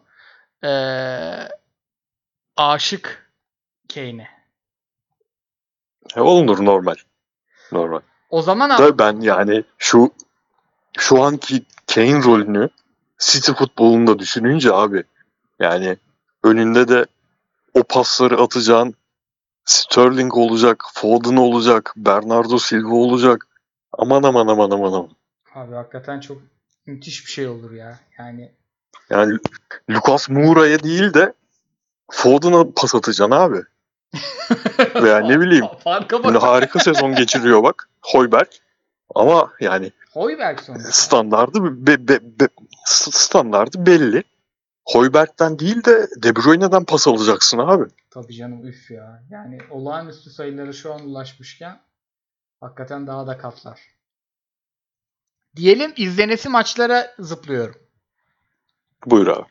e, aşık Kane'e. E, olunur normal. Normal. O zaman abi, Da ben yani şu şu anki Kane rolünü City futbolunda düşününce abi yani önünde de o pasları atacağın Sterling olacak, Foden olacak, Bernardo Silva olacak. Aman aman aman aman aman. abi hakikaten çok müthiş bir şey olur ya. Yani Yani Lucas Moura'ya değil de Foden'a pas atacaksın abi. Veya ne bileyim. Farka bak. harika sezon geçiriyor bak. Hoiberg. Ama yani Hoiberg sonuçta. standardı be, be, be- standardı belli. Hoiberg'den değil de De Bruyne'den pas alacaksın abi. Tabii canım üf ya. Yani olağanüstü sayıları şu an ulaşmışken hakikaten daha da katlar. Diyelim izlenesi maçlara zıplıyorum. Buyur abi.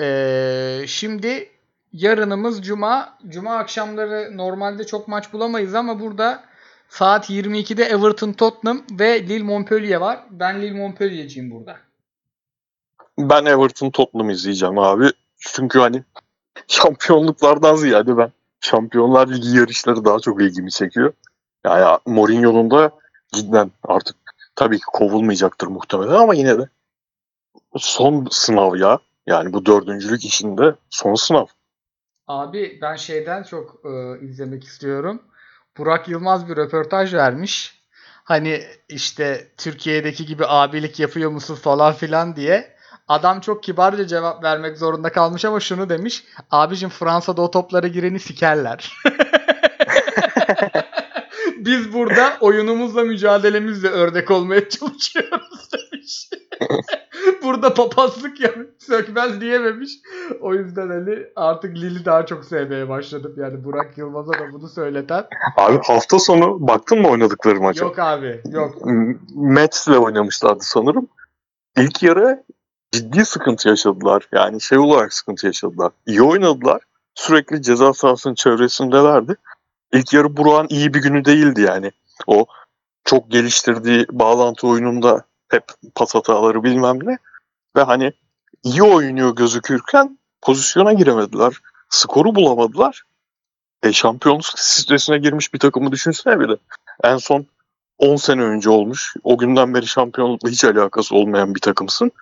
Ee, şimdi yarınımız Cuma. Cuma akşamları normalde çok maç bulamayız ama burada saat 22'de Everton Tottenham ve Lille Montpellier var. Ben Lille Montpellier'ciyim burada. Ben Everton Tottenham izleyeceğim abi. Çünkü hani şampiyonluklardan ziyade ben Şampiyonlar Ligi yarışları daha çok ilgimi çekiyor. Yani Mourinho'nun da cidden artık tabii ki kovulmayacaktır muhtemelen ama yine de son sınav ya. Yani bu dördüncülük işinde son sınav. Abi ben şeyden çok e, izlemek istiyorum. Burak Yılmaz bir röportaj vermiş. Hani işte Türkiye'deki gibi abilik yapıyor musun falan filan diye. Adam çok kibarca cevap vermek zorunda kalmış ama şunu demiş. Abicim Fransa'da o toplara gireni sikerler. Biz burada oyunumuzla mücadelemizle ördek olmaya çalışıyoruz demiş. burada papazlık ya sökmez diyememiş. O yüzden hani artık Lili daha çok sevmeye başladım. Yani Burak Yılmaz'a da bunu söyleten. Abi hafta sonu baktın mı oynadıkları maça? Yok abi yok. Mets'le oynamışlardı sanırım. İlk yarı ciddi sıkıntı yaşadılar. Yani şey olarak sıkıntı yaşadılar. İyi oynadılar. Sürekli ceza sahasının çevresindelerdi. İlk yarı Burak'ın iyi bir günü değildi yani. O çok geliştirdiği bağlantı oyununda hep pas hataları bilmem ne. Ve hani iyi oynuyor gözükürken pozisyona giremediler. Skoru bulamadılar. E, şampiyonluk stresine girmiş bir takımı düşünsene bir de. En son 10 sene önce olmuş. O günden beri şampiyonlukla hiç alakası olmayan bir takımsın.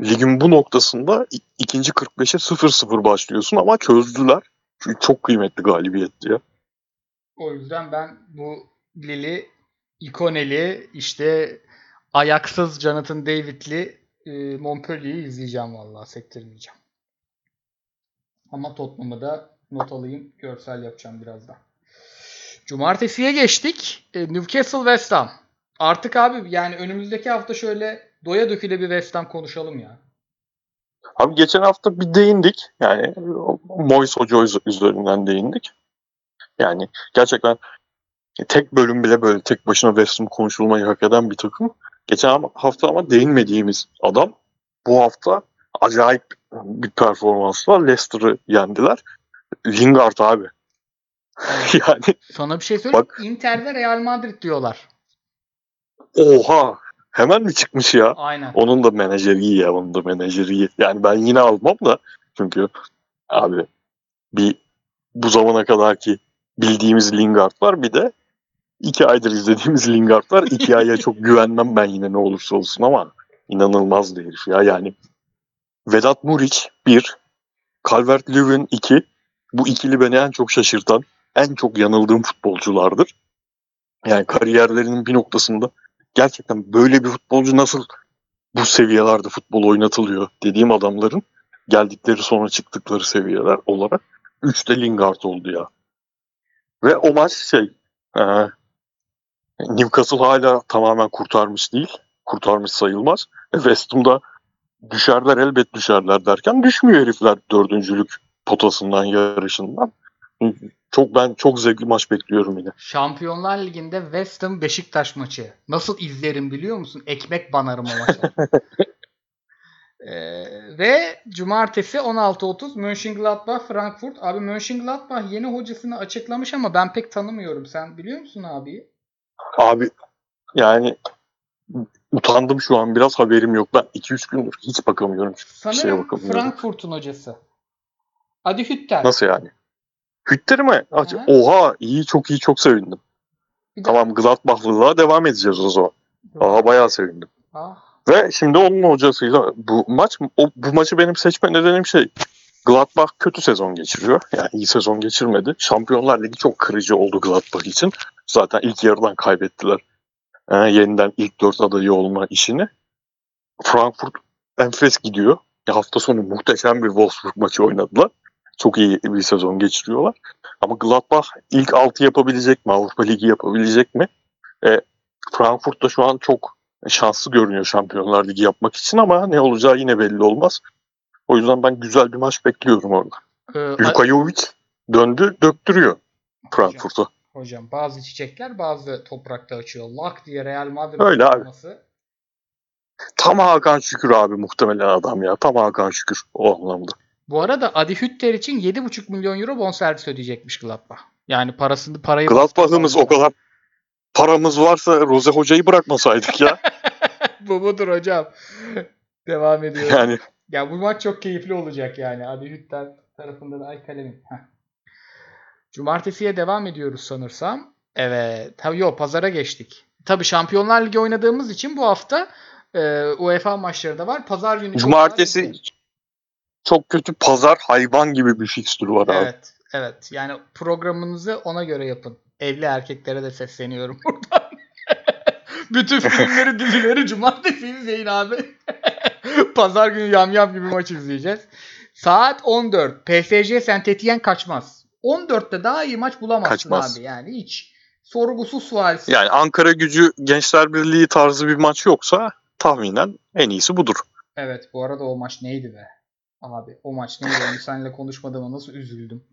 Ligin bu noktasında ikinci 45'e 0-0 başlıyorsun ama çözdüler. Çünkü çok kıymetli galibiyetti ya. O yüzden ben bu Lili ikoneli işte ayaksız Jonathan David'li e, Montpellier'i izleyeceğim vallahi sektirmeyeceğim. Ama Tottenham'ı da not alayım. Görsel yapacağım birazdan. Cumartesiye geçtik. E, Newcastle West Ham. Artık abi yani önümüzdeki hafta şöyle doya döküle bir West Ham konuşalım ya. Abi geçen hafta bir değindik. Yani Moyes Hoca üz- üzerinden değindik. Yani gerçekten tek bölüm bile böyle tek başına West Ham konuşulmayı hak eden bir takım. Geçen hafta ama değinmediğimiz adam bu hafta acayip bir performansla Leicester'ı yendiler. Lingard abi. yani Sana bir şey söyleyeyim. Bak. Inter ve Real Madrid diyorlar. oha hemen mi çıkmış ya? Aynen. Onun da menajeri ya. Onun da menajeri. Yani ben yine almam da çünkü abi bir bu zamana kadar ki bildiğimiz Lingard var bir de iki aydır izlediğimiz Lingard var. İki aya çok güvenmem ben yine ne olursa olsun ama inanılmaz bir herif ya yani. Vedat Muriç bir, Calvert-Lewin iki. Bu ikili beni en çok şaşırtan, en çok yanıldığım futbolculardır. Yani kariyerlerinin bir noktasında gerçekten böyle bir futbolcu nasıl bu seviyelerde futbol oynatılıyor dediğim adamların geldikleri sonra çıktıkları seviyeler olarak 3'te Lingard oldu ya. Ve o maç şey e, Newcastle hala tamamen kurtarmış değil. Kurtarmış sayılmaz. E, West Ham'da düşerler elbet düşerler derken düşmüyor herifler dördüncülük potasından yarışından. Çok ben çok zevkli maç bekliyorum yine. Şampiyonlar Ligi'nde West Ham Beşiktaş maçı. Nasıl izlerim biliyor musun? Ekmek banarım o maça. Ee, ve cumartesi 16.30 Mönchengladbach Frankfurt. Abi Mönchengladbach yeni hocasını açıklamış ama ben pek tanımıyorum. Sen biliyor musun abi? Abi yani utandım şu an biraz haberim yok. Ben 2-3 gündür hiç bakamıyorum. şeye Sanırım. Frankfurt'un hocası. Adi Hütter. Nasıl yani? Hütter'i mi? Aç- Aha. Oha iyi çok iyi çok sevindim. Bir de- Tamam Gladbachlılığa devam edeceğiz o zaman. Aa bayağı sevindim. Ah, Ve şimdi onun hocasıyla bu maç o, bu maçı benim seçme nedenim şey Gladbach kötü sezon geçiriyor. Yani iyi sezon geçirmedi. Şampiyonlar Ligi çok kırıcı oldu Gladbach için. Zaten ilk yarıdan kaybettiler. Ee, yeniden ilk dört adayı olma işini. Frankfurt enfes gidiyor. Ya hafta sonu muhteşem bir Wolfsburg maçı oynadılar. Çok iyi bir sezon geçiriyorlar. Ama Gladbach ilk altı yapabilecek mi? Avrupa Ligi yapabilecek mi? E, Frankfurt da şu an çok şanslı görünüyor Şampiyonlar Ligi yapmak için ama ne olacağı yine belli olmaz. O yüzden ben güzel bir maç bekliyorum orada. e, Luka Jovic döndü döktürüyor Frankfurt'u. Hocam bazı çiçekler bazı toprakta açıyor. Lak diye Real Madrid Öyle abi. olması. Tam Hakan Şükür abi muhtemelen adam ya. Tam Hakan Şükür o anlamda. Bu arada Adi Hütter için 7,5 milyon euro bonservis ödeyecekmiş Gladbach. Yani parasını parayı Gladbach'ımız o kadar paramız varsa Rose Hoca'yı bırakmasaydık ya. Bu budur hocam. Devam ediyoruz. Yani Ya bu maç çok keyifli olacak yani. Adi Hütter tarafından ay kalemim. Heh. Cumartesiye devam ediyoruz sanırsam. Evet. Tabii yok pazara geçtik. Tabii Şampiyonlar Ligi oynadığımız için bu hafta e, UEFA maçları da var. Pazar günü cumartesi. Çok kötü pazar hayvan gibi bir fikstür var abi. Evet. Evet. Yani programınızı ona göre yapın. Evli erkeklere de sesleniyorum buradan. Bütün filmleri, dizileri cumartesi izleyin abi. Pazar günü yamyam gibi maç izleyeceğiz. Saat 14. PSG Saint Etienne kaçmaz. 14'te daha iyi maç bulamazsın Kaçmaz. abi yani hiç. Sorgusuz sualsiz. Yani Ankara gücü Gençler Birliği tarzı bir maç yoksa tahminen en iyisi budur. Evet bu arada o maç neydi be? Abi o maç neydi? Onu seninle konuşmadığıma nasıl üzüldüm.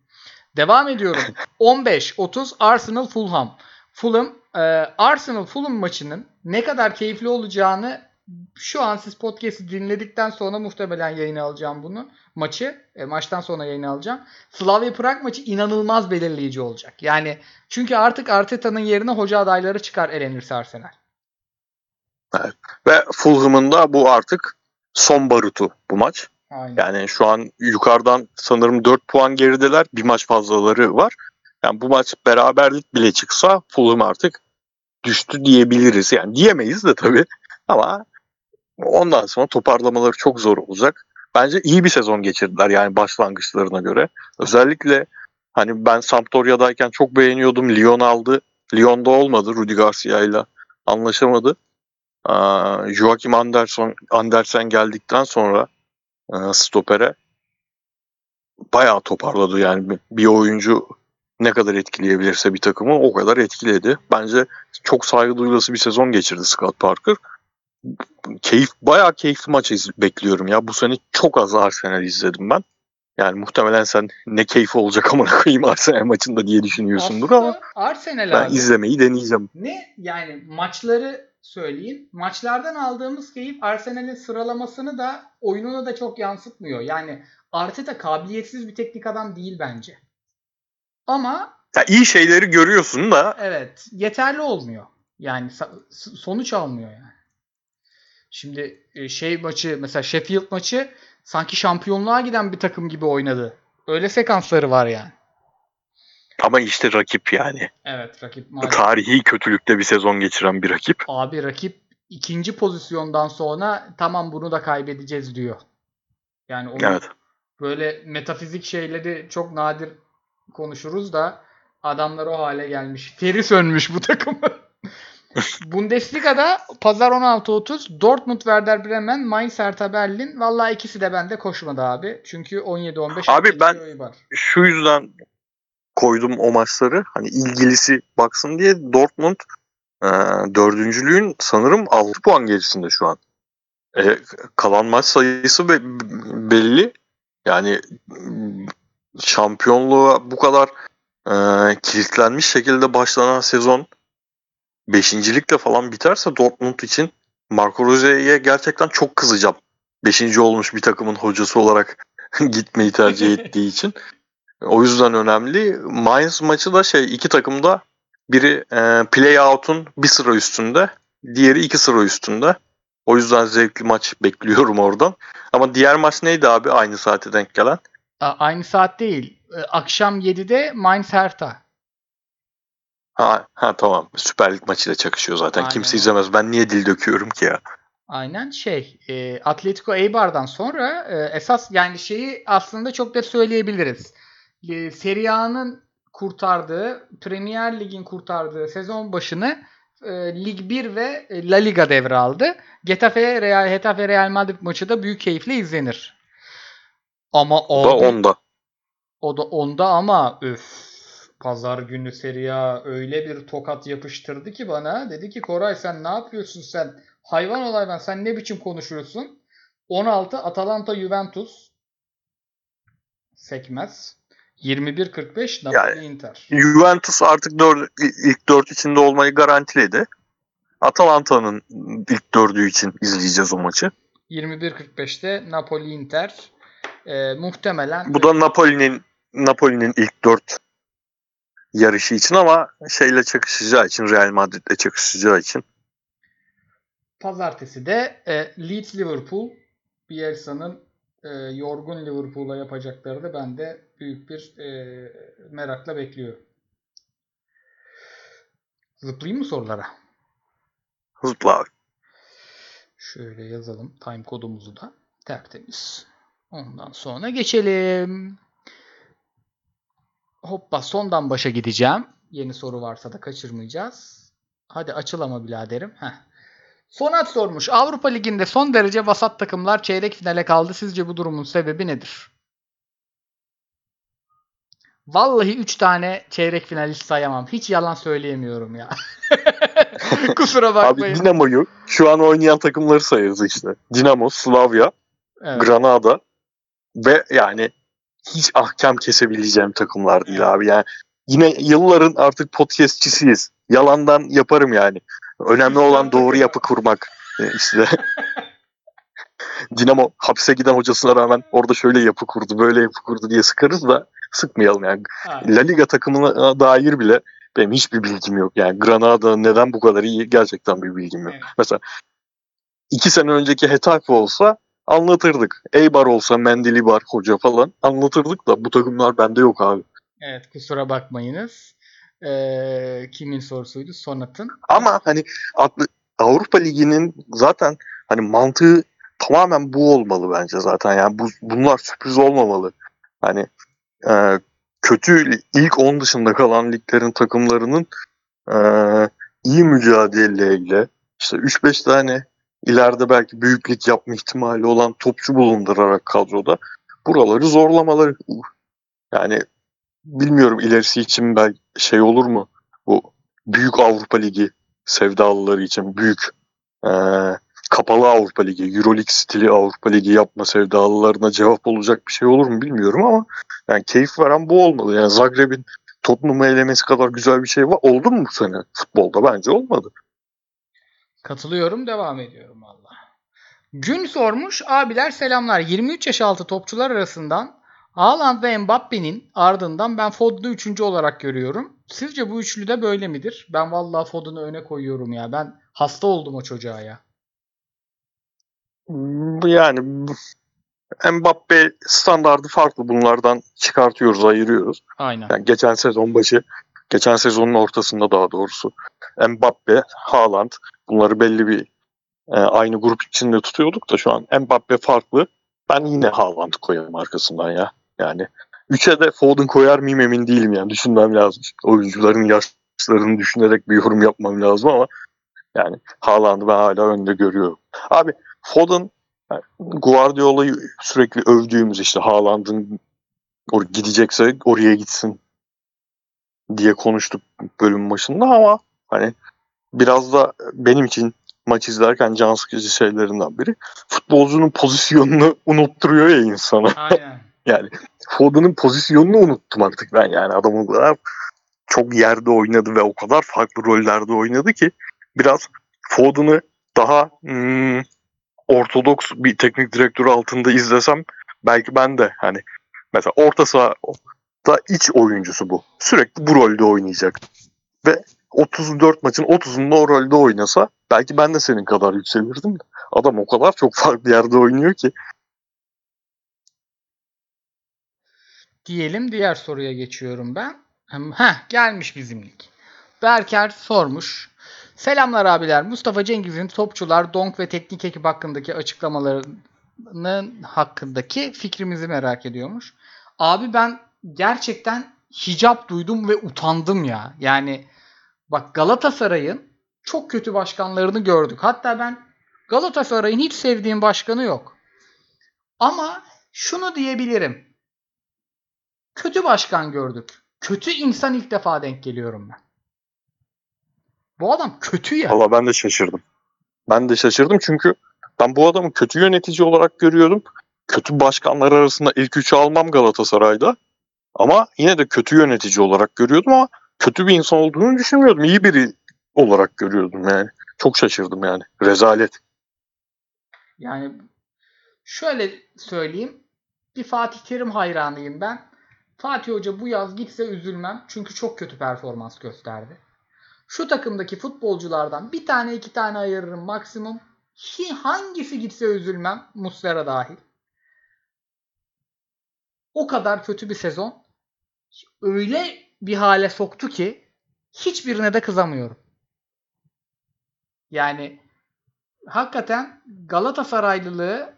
Devam ediyorum. 15-30 Arsenal Fulham. Fulham e, Arsenal Fulham maçının ne kadar keyifli olacağını şu an siz podcast'i dinledikten sonra muhtemelen yayına alacağım bunu. Maçı e, maçtan sonra yayına alacağım. Slavia Prag maçı inanılmaz belirleyici olacak. Yani çünkü artık Arteta'nın yerine hoca adayları çıkar elenirse Arsenal. Ve Fulham'ın da bu artık son barutu bu maç. Aynen. Yani şu an yukarıdan sanırım 4 puan gerideler. Bir maç fazlaları var. Yani bu maç beraberlik bile çıksa Fulham artık düştü diyebiliriz. Yani diyemeyiz de tabii. Ama ondan sonra toparlamaları çok zor olacak. Bence iyi bir sezon geçirdiler yani başlangıçlarına göre. Özellikle hani ben Sampdoria'dayken çok beğeniyordum. Lyon aldı. Lyon'da olmadı. Rudi Garcia anlaşamadı. Joachim Anderson, Andersen geldikten sonra stopere bayağı toparladı yani bir- oyuncu ne kadar etkileyebilirse bir takımı o kadar etkiledi. Bence çok saygı duyulası bir sezon geçirdi Scott Parker. Keyif bayağı keyifli maç bekliyorum ya. Bu sene çok az Arsenal izledim ben. Yani muhtemelen sen ne keyfi olacak amına koyayım Arsenal maçında diye düşünüyorsundur ama Aslında Arsenal ben abi. izlemeyi deneyeceğim. Ne yani maçları söyleyeyim. Maçlardan aldığımız keyif Arsenal'in sıralamasını da oyununu da çok yansıtmıyor. Yani Arteta kabiliyetsiz bir teknik adam değil bence. Ama Ya iyi şeyleri görüyorsun da evet yeterli olmuyor. Yani sonuç almıyor yani. Şimdi e, şey maçı mesela Sheffield maçı sanki şampiyonluğa giden bir takım gibi oynadı. Öyle sekansları var yani. Ama işte rakip yani. Evet rakip maalesef. Tarihi kötülükte bir sezon geçiren bir rakip. Abi rakip ikinci pozisyondan sonra tamam bunu da kaybedeceğiz diyor. Yani onu Evet. böyle metafizik şeyleri çok nadir konuşuruz da adamlar o hale gelmiş. Feri sönmüş bu takımı. Bundesliga'da pazar 16.30 Dortmund Werder Bremen Mainz Hertha Berlin. Vallahi ikisi de bende koşmadı abi. Çünkü 17-15 Abi ben- var. Şu yüzden koydum o maçları. Hani ilgilisi baksın diye Dortmund e, dördüncülüğün sanırım 6 puan gerisinde şu an. E, kalan maç sayısı be- belli. Yani şampiyonluğa bu kadar e, kilitlenmiş şekilde başlanan sezon beşincilikle falan biterse Dortmund için Marco Rose'ye gerçekten çok kızacağım. Beşinci olmuş bir takımın hocası olarak gitmeyi tercih ettiği için. O yüzden önemli. Mainz maçı da şey iki takım da biri e, play out'un bir sıra üstünde, diğeri iki sıra üstünde. O yüzden zevkli maç bekliyorum oradan. Ama diğer maç neydi abi aynı saate denk gelen? A- aynı saat değil. E, Akşam 7'de Mainz Hertha. Ha, ha tamam. Süper Lig maçıyla çakışıyor zaten. Aynen Kimse izlemez. Ben niye dil döküyorum ki ya? Aynen şey e, Atletico Eibar'dan sonra e, esas yani şeyi aslında çok da söyleyebiliriz. E, Serie A'nın kurtardığı, Premier Lig'in kurtardığı sezon başını e, Lig 1 ve e, La Liga devraldı. Getafe Real Getafe Real Madrid maçı da büyük keyifle izlenir. Ama O da onda. o da onda ama öf. Pazar günü Serie A öyle bir tokat yapıştırdı ki bana. Dedi ki Koray sen ne yapıyorsun sen? Hayvan ol hayvan sen ne biçim konuşuyorsun? 16 Atalanta Juventus. Sekmez. 21-45 Napoli Yani- Inter. Juventus artık dört, ilk dört içinde olmayı garantiledi. Atalanta'nın ilk dördü için izleyeceğiz o maçı. 21-45'te Napoli Inter. Ee, muhtemelen Bu da Napoli'nin Napoli'nin ilk dört yarışı için ama şeyle çakışacağı için Real Madrid'le çakışacağı için Pazartesi de e, Leeds Liverpool Bielsa'nın e, yorgun Liverpool'a yapacakları da ben de büyük bir e, merakla bekliyorum. Zıplayayım mı sorulara? abi. Şöyle yazalım time kodumuzu da tertemiz. Ondan sonra geçelim. Hoppa sondan başa gideceğim. Yeni soru varsa da kaçırmayacağız. Hadi açıl ama biraderim. Heh. Sonat sormuş. Avrupa Ligi'nde son derece vasat takımlar çeyrek finale kaldı. Sizce bu durumun sebebi nedir? Vallahi 3 tane çeyrek finalist sayamam. Hiç yalan söyleyemiyorum ya. Kusura Abi bakmayın. Dinamo'yu şu an oynayan takımları sayarız işte. Dinamo, Slavia, Evet. Granada ve yani hiç ahkam kesebileceğim takımlar değil abi. Yani yine yılların artık podcastçisiyiz. Yalandan yaparım yani. Önemli olan doğru yapı kurmak. E, işte Dinamo hapse giden hocasına rağmen orada şöyle yapı kurdu, böyle yapı kurdu diye sıkarız da sıkmayalım yani. Ha. La Liga takımına dair bile benim hiçbir bilgim yok. Yani Granada neden bu kadar iyi gerçekten bir bilgim yok. Evet. Mesela iki sene önceki Hetafe olsa anlatırdık. Eibar olsa Mendilibar hoca falan anlatırdık da bu takımlar bende yok abi. Evet kusura bakmayınız. Ee, kimin sorusuydu? Sonat'ın. Ama hani Avrupa Ligi'nin zaten hani mantığı tamamen bu olmalı bence zaten. Yani bu, bunlar sürpriz olmamalı. Hani e, kötü ilk 10 dışında kalan liglerin takımlarının e, iyi mücadeleyle işte 3-5 tane ileride belki büyüklük yapma ihtimali olan topçu bulundurarak kadroda buraları zorlamaları. Yani bilmiyorum ilerisi için belki şey olur mu? Bu büyük Avrupa Ligi sevdalıları için büyük e, kapalı Avrupa Ligi, Euroleague stili Avrupa Ligi yapma sevdalılarına cevap olacak bir şey olur mu bilmiyorum ama yani keyif veren bu olmalı. Yani Zagreb'in Tottenham'ı elemesi kadar güzel bir şey var. Oldu mu bu sene futbolda? Bence olmadı. Katılıyorum devam ediyorum valla. Gün sormuş. Abiler selamlar. 23 yaş altı topçular arasından Haaland ve Mbappe'nin ardından ben Foden'u 3. olarak görüyorum. Sizce bu üçlü de böyle midir? Ben vallahi Foden'u öne koyuyorum ya. Ben hasta oldum o çocuğa ya. Yani Mbappe standardı farklı. Bunlardan çıkartıyoruz, ayırıyoruz. Aynen. Yani geçen sezon başı, geçen sezonun ortasında daha doğrusu Mbappe, Haaland bunları belli bir e, aynı grup içinde tutuyorduk da şu an Mbappe farklı. Ben yine Haaland koyarım arkasından ya. Yani 3'e de Foden koyar mıyım emin değilim yani. Düşünmem lazım. Oyuncuların yaşlarını düşünerek bir yorum yapmam lazım ama yani Haaland'ı ben hala önde görüyorum. Abi Foden yani Guardiola'yı sürekli övdüğümüz işte Haaland'ın or- gidecekse oraya gitsin diye konuştuk bölüm başında ama hani biraz da benim için maç izlerken can sıkıcı şeylerinden biri futbolcunun pozisyonunu unutturuyor ya insana. Aynen. Yani Foden'ın pozisyonunu unuttum artık ben yani adam o kadar çok yerde oynadı ve o kadar farklı rollerde oynadı ki biraz Foden'ı daha hmm, ortodoks bir teknik direktör altında izlesem belki ben de hani mesela orta saha da iç oyuncusu bu. Sürekli bu rolde oynayacak. Ve 34 maçın 30'unda o rolde oynasa belki ben de senin kadar yükselirdim. Adam o kadar çok farklı yerde oynuyor ki. Diyelim diğer soruya geçiyorum ben. Heh gelmiş bizimlik. Berker sormuş. Selamlar abiler. Mustafa Cengiz'in topçular, donk ve teknik ekip hakkındaki açıklamalarının hakkındaki fikrimizi merak ediyormuş. Abi ben gerçekten hicap duydum ve utandım ya. Yani bak Galatasaray'ın çok kötü başkanlarını gördük. Hatta ben Galatasaray'ın hiç sevdiğim başkanı yok. Ama şunu diyebilirim. Kötü başkan gördük. Kötü insan ilk defa denk geliyorum ben. Bu adam kötü ya. Valla ben de şaşırdım. Ben de şaşırdım çünkü ben bu adamı kötü yönetici olarak görüyordum. Kötü başkanlar arasında ilk üçü almam Galatasaray'da. Ama yine de kötü yönetici olarak görüyordum ama kötü bir insan olduğunu düşünmüyordum. İyi biri olarak görüyordum yani. Çok şaşırdım yani. Rezalet. Yani şöyle söyleyeyim. Bir Fatih Terim hayranıyım ben. Fatih Hoca bu yaz gitse üzülmem. Çünkü çok kötü performans gösterdi. Şu takımdaki futbolculardan bir tane iki tane ayırırım maksimum. Hangisi gitse üzülmem. Muslera dahil. O kadar kötü bir sezon. Öyle bir hale soktu ki hiçbirine de kızamıyorum. Yani hakikaten Galatasaraylılığı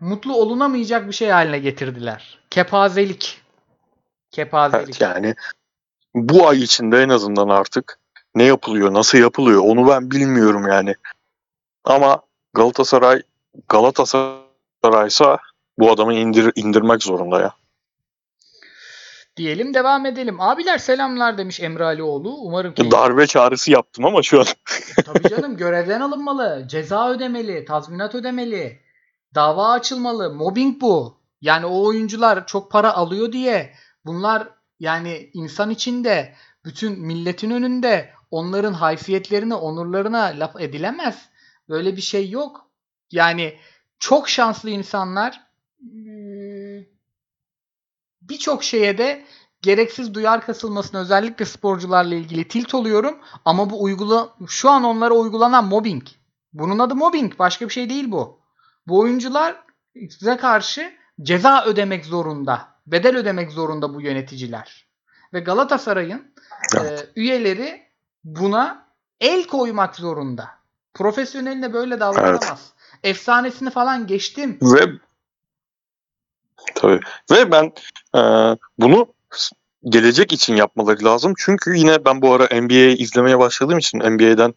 mutlu olunamayacak bir şey haline getirdiler. Kepazelik. Kepazelik. Evet, yani bu ay içinde en azından artık ne yapılıyor, nasıl yapılıyor onu ben bilmiyorum yani. Ama Galatasaray Galatasaray'sa bu adamı indir, indirmek zorunda ya. Diyelim devam edelim. Abiler selamlar demiş Emre Alioğlu. Umarım ki... Darbe çağrısı yaptım ama şu an. Tabii canım görevden alınmalı. Ceza ödemeli. Tazminat ödemeli. Dava açılmalı. Mobbing bu. Yani o oyuncular çok para alıyor diye bunlar yani insan içinde bütün milletin önünde onların haysiyetlerine, onurlarına laf edilemez. Böyle bir şey yok. Yani çok şanslı insanlar birçok şeye de gereksiz duyar kasılmasına özellikle sporcularla ilgili tilt oluyorum. Ama bu uygula şu an onlara uygulanan mobbing. Bunun adı mobbing. Başka bir şey değil bu. Bu oyuncular size karşı ceza ödemek zorunda. Bedel ödemek zorunda bu yöneticiler. Ve Galatasaray'ın evet. e, üyeleri buna el koymak zorunda. Profesyoneline böyle davranamaz. Evet. Efsanesini falan geçtim. Ve tabii. Ve ben e, bunu gelecek için yapmaları lazım. Çünkü yine ben bu ara NBA izlemeye başladığım için NBA'den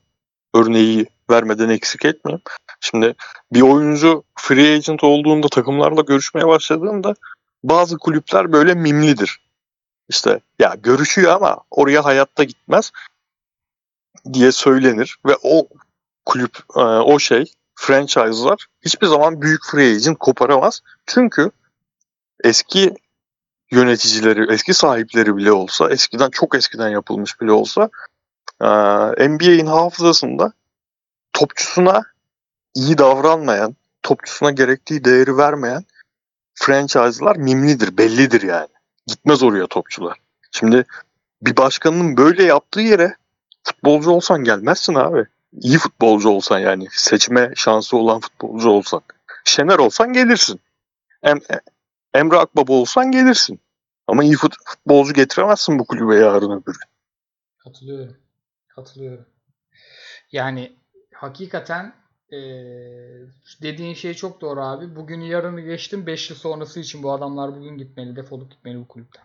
örneği vermeden eksik etmiyorum. Şimdi bir oyuncu free agent olduğunda takımlarla görüşmeye başladığında bazı kulüpler böyle mimlidir. İşte ya görüşüyor ama oraya hayatta gitmez diye söylenir ve o kulüp e, o şey franchise'lar hiçbir zaman büyük free agent koparamaz. Çünkü eski yöneticileri, eski sahipleri bile olsa, eskiden çok eskiden yapılmış bile olsa e, NBA'in hafızasında topçusuna iyi davranmayan, topçusuna gerektiği değeri vermeyen franchise'lar mimlidir, bellidir yani. Gitmez oraya topçular. Şimdi bir başkanın böyle yaptığı yere futbolcu olsan gelmezsin abi. İyi futbolcu olsan yani seçme şansı olan futbolcu olsan. Şener olsan gelirsin. Em, Emre Akbaba olsan gelirsin. Ama iyi futbolcu getiremezsin bu kulübe yarın öbür gün. Katılıyorum. Katılıyorum. Yani hakikaten ee, dediğin şey çok doğru abi. Bugün yarını geçtim. 5 yıl sonrası için bu adamlar bugün gitmeli. Defolup gitmeli bu kulüpten.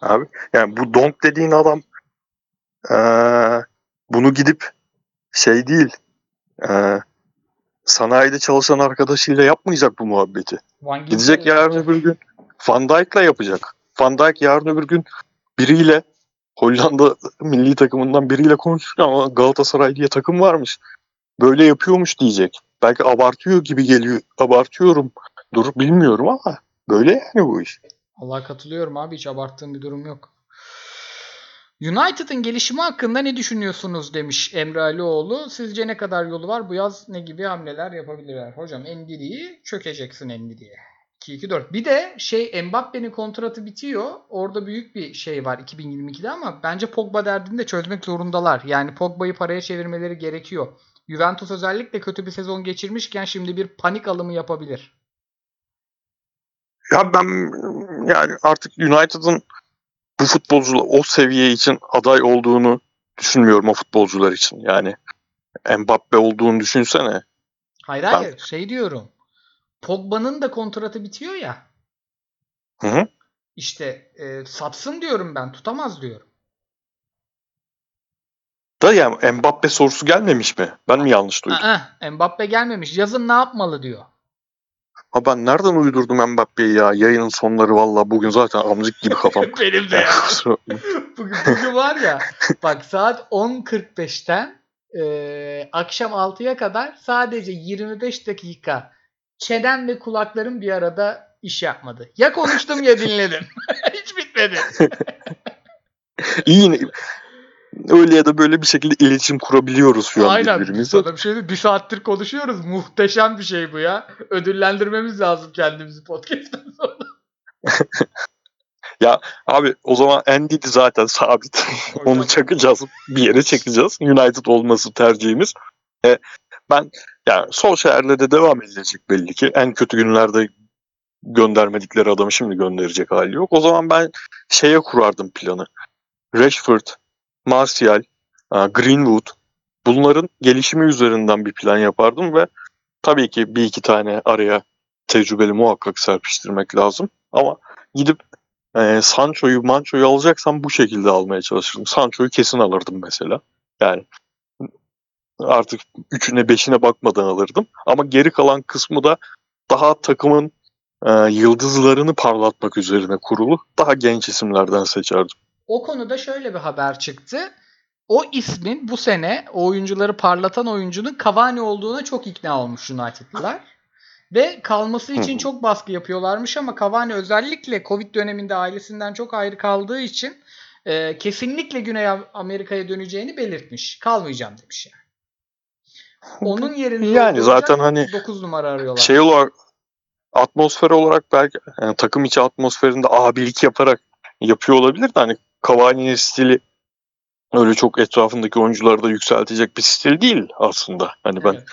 Abi yani bu Donk dediğin adam ee, bunu gidip şey değil ee, sanayide çalışan arkadaşıyla yapmayacak bu muhabbeti. Gidecek yarın öbür gün Van Dijk'la yapacak. Van Dijk yarın öbür gün biriyle Hollanda milli takımından biriyle konuşurken ama Galatasaray diye takım varmış. Böyle yapıyormuş diyecek. Belki abartıyor gibi geliyor. Abartıyorum. Dur bilmiyorum ama böyle yani bu iş. Allah katılıyorum abi hiç abarttığım bir durum yok. United'ın gelişimi hakkında ne düşünüyorsunuz demiş Emre Alioğlu. Sizce ne kadar yolu var? Bu yaz ne gibi hamleler yapabilirler? Hocam Endidi'yi çökeceksin Endidi'ye. 2-2-4. Bir de şey Mbappe'nin kontratı bitiyor. Orada büyük bir şey var 2022'de ama bence Pogba derdini de çözmek zorundalar. Yani Pogba'yı paraya çevirmeleri gerekiyor. Juventus özellikle kötü bir sezon geçirmişken şimdi bir panik alımı yapabilir. Ya ben yani artık United'ın bu futbolcular o seviye için aday olduğunu düşünmüyorum o futbolcular için. Yani Mbappe olduğunu düşünsene. Hayır hayır şey diyorum. Pogba'nın da kontratı bitiyor ya. Hı hı. İşte e, satsın diyorum ben tutamaz diyorum. Da ya Mbappe sorusu gelmemiş mi? Ben mi yanlış duydum? Aa, Mbappe gelmemiş. Yazın ne yapmalı diyor. Ha ben nereden uydurdum Mbappe'yi ya? Yayının sonları valla bugün zaten amcık gibi kafam. Benim de ya. Bugün, bugün var ya bak saat 10.45'ten e, akşam 6'ya kadar sadece 25 dakika çenen ve kulaklarım bir arada iş yapmadı. Ya konuştum ya dinledim. Hiç bitmedi. İyi öyle ya da böyle bir şekilde iletişim kurabiliyoruz şu an Aynen. birbirimizle. Sana bir şey Bir saattir konuşuyoruz. Muhteşem bir şey bu ya. Ödüllendirmemiz lazım kendimizi podcast'ten sonra. Abi o zaman Endidi zaten sabit. Onu çakacağız. Bir yere çekeceğiz. United olması tercihimiz. E, ben yani Solskjaer'le de devam edilecek belli ki. En kötü günlerde göndermedikleri adamı şimdi gönderecek hali yok. O zaman ben şeye kurardım planı. Rashford, Martial, e, Greenwood bunların gelişimi üzerinden bir plan yapardım ve tabii ki bir iki tane araya tecrübeli muhakkak serpiştirmek lazım. Ama gidip e, Sancho'yu, Mancho'yu alacaksam bu şekilde almaya çalışırdım. Sancho'yu kesin alırdım mesela. Yani artık üçüne beşine bakmadan alırdım. Ama geri kalan kısmı da daha takımın e, yıldızlarını parlatmak üzerine kurulu daha genç isimlerden seçerdim. O konuda şöyle bir haber çıktı. O ismin bu sene o oyuncuları parlatan oyuncunun Cavani olduğuna çok ikna olmuş United'lılar. Ve kalması için çok baskı yapıyorlarmış ama Cavani özellikle Covid döneminde ailesinden çok ayrı kaldığı için e, kesinlikle Güney Amerika'ya döneceğini belirtmiş. Kalmayacağım demiş yani. Onun yerine Yani zaten hani 9 numara arıyorlar. Şey olarak atmosfer olarak belki yani takım içi atmosferinde abilik yaparak yapıyor olabilir de hani Cavani'nin stili öyle çok etrafındaki oyuncuları da yükseltecek bir stil değil aslında. Hani ben Evet.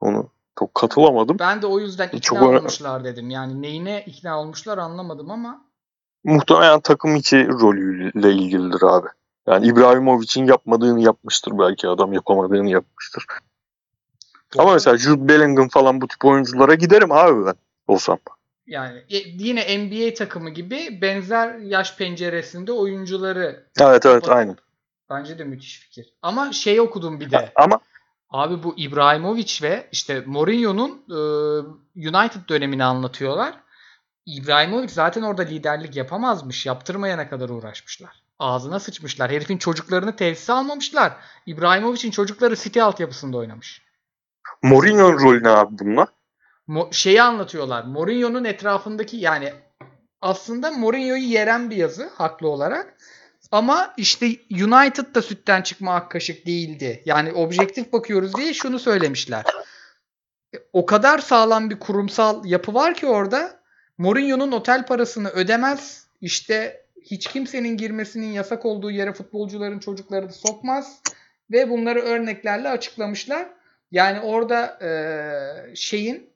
onu çok katılamadım. Ben de o yüzden ikna Çok olmuşlar dedim. Yani neyine ikna olmuşlar anlamadım ama Muhtemelen takım içi rolüyle ilgilidir abi. Yani İbrahimovic'in yapmadığını yapmıştır belki adam yapamadığını yapmıştır. Ama mesela Jude Bellingham falan bu tip oyunculara giderim abi ben olsam. Yani e, yine NBA takımı gibi benzer yaş penceresinde oyuncuları Evet evet aynen. bence de müthiş fikir. Ama şey okudum bir de. Ama Abi bu İbrahimovic ve işte Mourinho'nun e, United dönemini anlatıyorlar. İbrahimovic zaten orada liderlik yapamazmış. Yaptırmayana kadar uğraşmışlar. Ağzına sıçmışlar. Herifin çocuklarını tesise almamışlar. İbrahimovic'in çocukları City altyapısında oynamış. Mourinho'nun rolü ne abi bununla? Mo- şeyi anlatıyorlar. Mourinho'nun etrafındaki yani aslında Mourinho'yu yeren bir yazı haklı olarak. Ama işte United da sütten çıkma ak kaşık değildi. Yani objektif bakıyoruz diye şunu söylemişler. E, O kadar sağlam bir kurumsal yapı var ki orada Mourinho'nun otel parasını ödemez. İşte hiç kimsenin girmesinin yasak olduğu yere futbolcuların çocukları da sokmaz. Ve bunları örneklerle açıklamışlar. Yani orada eee, şeyin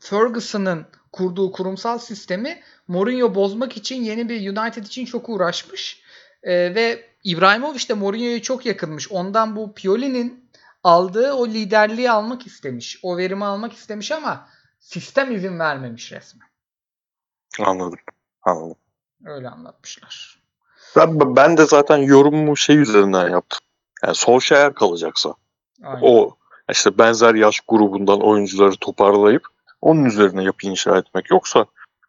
Ferguson'ın kurduğu kurumsal sistemi Mourinho bozmak için yeni bir United için çok uğraşmış. Eee, ve İbrahimovic de Mourinho'ya çok yakınmış. Ondan bu Pioli'nin aldığı o liderliği almak istemiş. O verimi almak istemiş ama sistem izin vermemiş resmen. Anladım. Anladım. Öyle anlatmışlar. Ben, ben de zaten yorumumu şey üzerinden yaptım. Yani Solskjaer kalacaksa Aynen. o işte benzer yaş grubundan oyuncuları toparlayıp onun üzerine yapı inşa etmek. Yoksa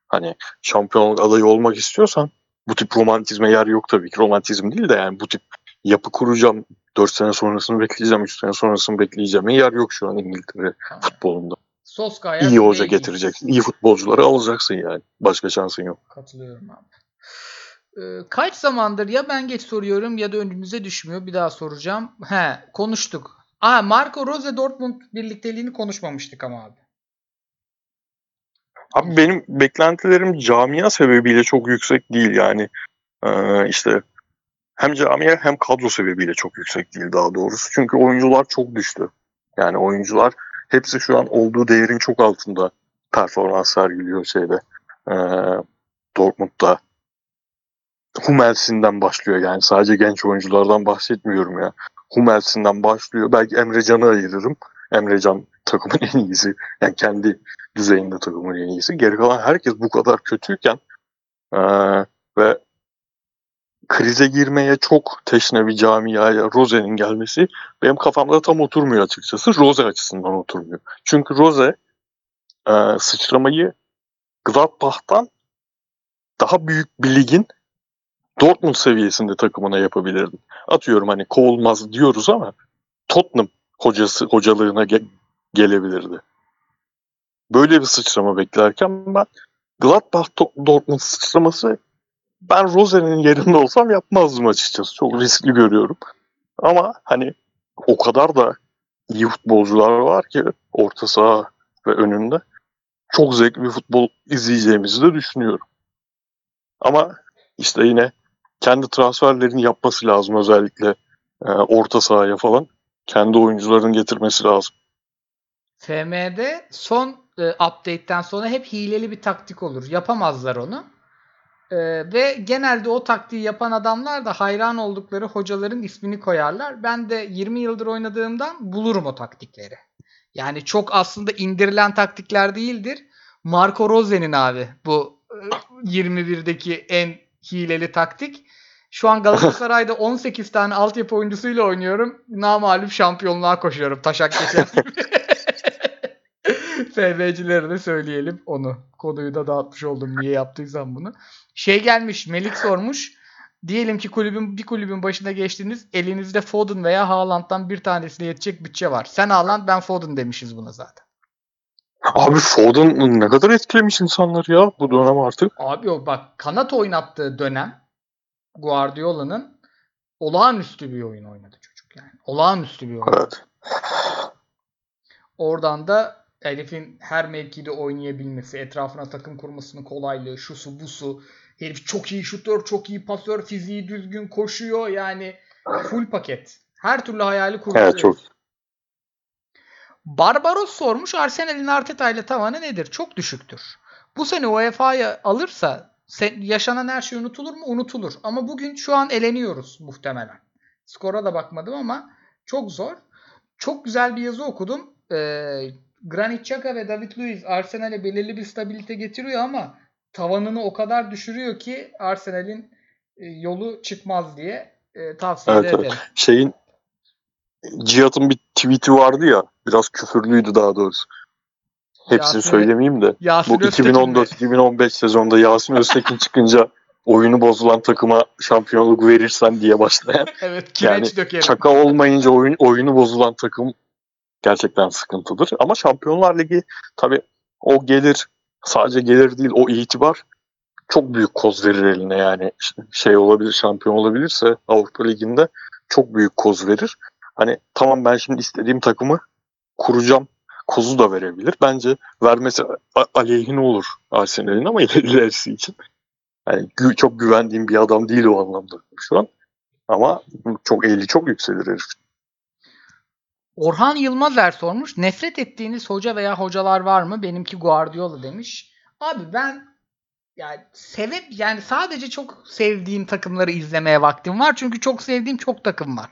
hani şampiyonluk adayı olmak istiyorsan bu tip romantizme yer yok tabii ki. Romantizm değil de yani bu tip yapı kuracağım 4 sene sonrasını bekleyeceğim, 3 sene sonrasını bekleyeceğim. Yer yok şu an İngiltere Aynen. futbolunda. Soskaya İyi hoca getireceksin. iyi futbolcuları alacaksın yani. Başka şansın yok. Katılıyorum abi. Ee, kaç zamandır ya ben geç soruyorum ya da önünüze düşmüyor. Bir daha soracağım. He konuştuk. Aa Marco Rose Dortmund birlikteliğini konuşmamıştık ama abi. Abi benim beklentilerim camia sebebiyle çok yüksek değil yani. Ee, işte hem camia hem kadro sebebiyle çok yüksek değil daha doğrusu. Çünkü oyuncular çok düştü. Yani oyuncular hepsi şu an olduğu değerin çok altında performans sergiliyor şeyde. Ee, Dortmund'da. Hummels'inden başlıyor yani sadece genç oyunculardan bahsetmiyorum ya. Hummels'inden başlıyor. Belki Emre Can'ı ayırırım. Emre Can takımın en iyisi. Yani kendi düzeyinde takımın en iyisi. Geri kalan herkes bu kadar kötüyken ee, ve krize girmeye çok teşne bir camiaya Rose'nin gelmesi benim kafamda tam oturmuyor açıkçası. Rose açısından oturmuyor. Çünkü Rose e, sıçramayı Gladbach'tan daha büyük bir ligin Dortmund seviyesinde takımına yapabilirdi. Atıyorum hani kovulmaz diyoruz ama Tottenham hocası hocalığına ge- gelebilirdi. Böyle bir sıçrama beklerken ben Gladbach Dortmund sıçraması ben Rose'nin yerinde olsam yapmazdım açıkçası. Çok riskli görüyorum. Ama hani o kadar da iyi futbolcular var ki orta saha ve önünde. Çok zevkli bir futbol izleyeceğimizi de düşünüyorum. Ama işte yine kendi transferlerini yapması lazım özellikle e, orta sahaya falan. Kendi oyuncularını getirmesi lazım. FM'de son e, update'ten sonra hep hileli bir taktik olur. Yapamazlar onu. E, ve genelde o taktiği yapan adamlar da hayran oldukları hocaların ismini koyarlar. Ben de 20 yıldır oynadığımdan bulurum o taktikleri. Yani çok aslında indirilen taktikler değildir. Marco Rose'nin abi bu e, 21'deki en hileli taktik. Şu an Galatasaray'da 18 tane altyapı oyuncusuyla oynuyorum. Namalüp şampiyonluğa koşuyorum. Taşak geçen FB'cilere de söyleyelim onu. Konuyu da dağıtmış oldum niye yaptıysam bunu. Şey gelmiş Melik sormuş. Diyelim ki kulübün bir kulübün başına geçtiniz. Elinizde Foden veya Haaland'dan bir tanesine yetecek bütçe var. Sen Haaland ben Foden demişiz buna zaten. Abi Foden ne kadar etkilemiş insanlar ya bu dönem artık. Abi o bak kanat oynattığı dönem Guardiola'nın olağanüstü bir oyun oynadı çocuk yani. Olağanüstü bir oyun. Evet. Oradan da Elif'in her mevkide oynayabilmesi, etrafına takım kurmasının kolaylığı, şusu busu. Herif çok iyi şutör, çok iyi pasör, fiziği düzgün koşuyor. Yani full paket. Her türlü hayali kurdu. Evet çok. Barbaros sormuş Arsenal'in Arteta ile tavanı nedir? Çok düşüktür. Bu sene UEFA'ya alırsa yaşanan her şey unutulur mu? Unutulur. Ama bugün şu an eleniyoruz muhtemelen. Skora da bakmadım ama çok zor. Çok güzel bir yazı okudum. Ee, Granit Xhaka ve David Luiz Arsenal'e belirli bir stabilite getiriyor ama tavanını o kadar düşürüyor ki Arsenal'in e, yolu çıkmaz diye e, tavsiye evet, ederim. Evet. Şeyin Cihat'ın bir tweet'i vardı ya biraz küfürlüydü daha doğrusu. Hepsini Yasin, söylemeyeyim de. Yasin bu 2014-2015 sezonunda Yasin Öztekin çıkınca oyunu bozulan takıma şampiyonluk verirsen diye başlayan. evet kireç yani, dökerim. Çaka olmayınca oyun, oyunu bozulan takım gerçekten sıkıntıdır. Ama Şampiyonlar Ligi tabii o gelir sadece gelir değil o itibar çok büyük koz verir eline yani şey olabilir şampiyon olabilirse Avrupa Ligi'nde çok büyük koz verir. Hani tamam ben şimdi istediğim takımı kuracağım kozu da verebilir. Bence vermesi aleyhine olur Arsenal'in ama ilerisi için. Yani gü- çok güvendiğim bir adam değil o anlamda şu an. Ama çok eli çok yükselir herif. Orhan Yılmazer sormuş. Nefret ettiğiniz hoca veya hocalar var mı? Benimki Guardiola demiş. Abi ben yani sebep yani sadece çok sevdiğim takımları izlemeye vaktim var. Çünkü çok sevdiğim çok takım var.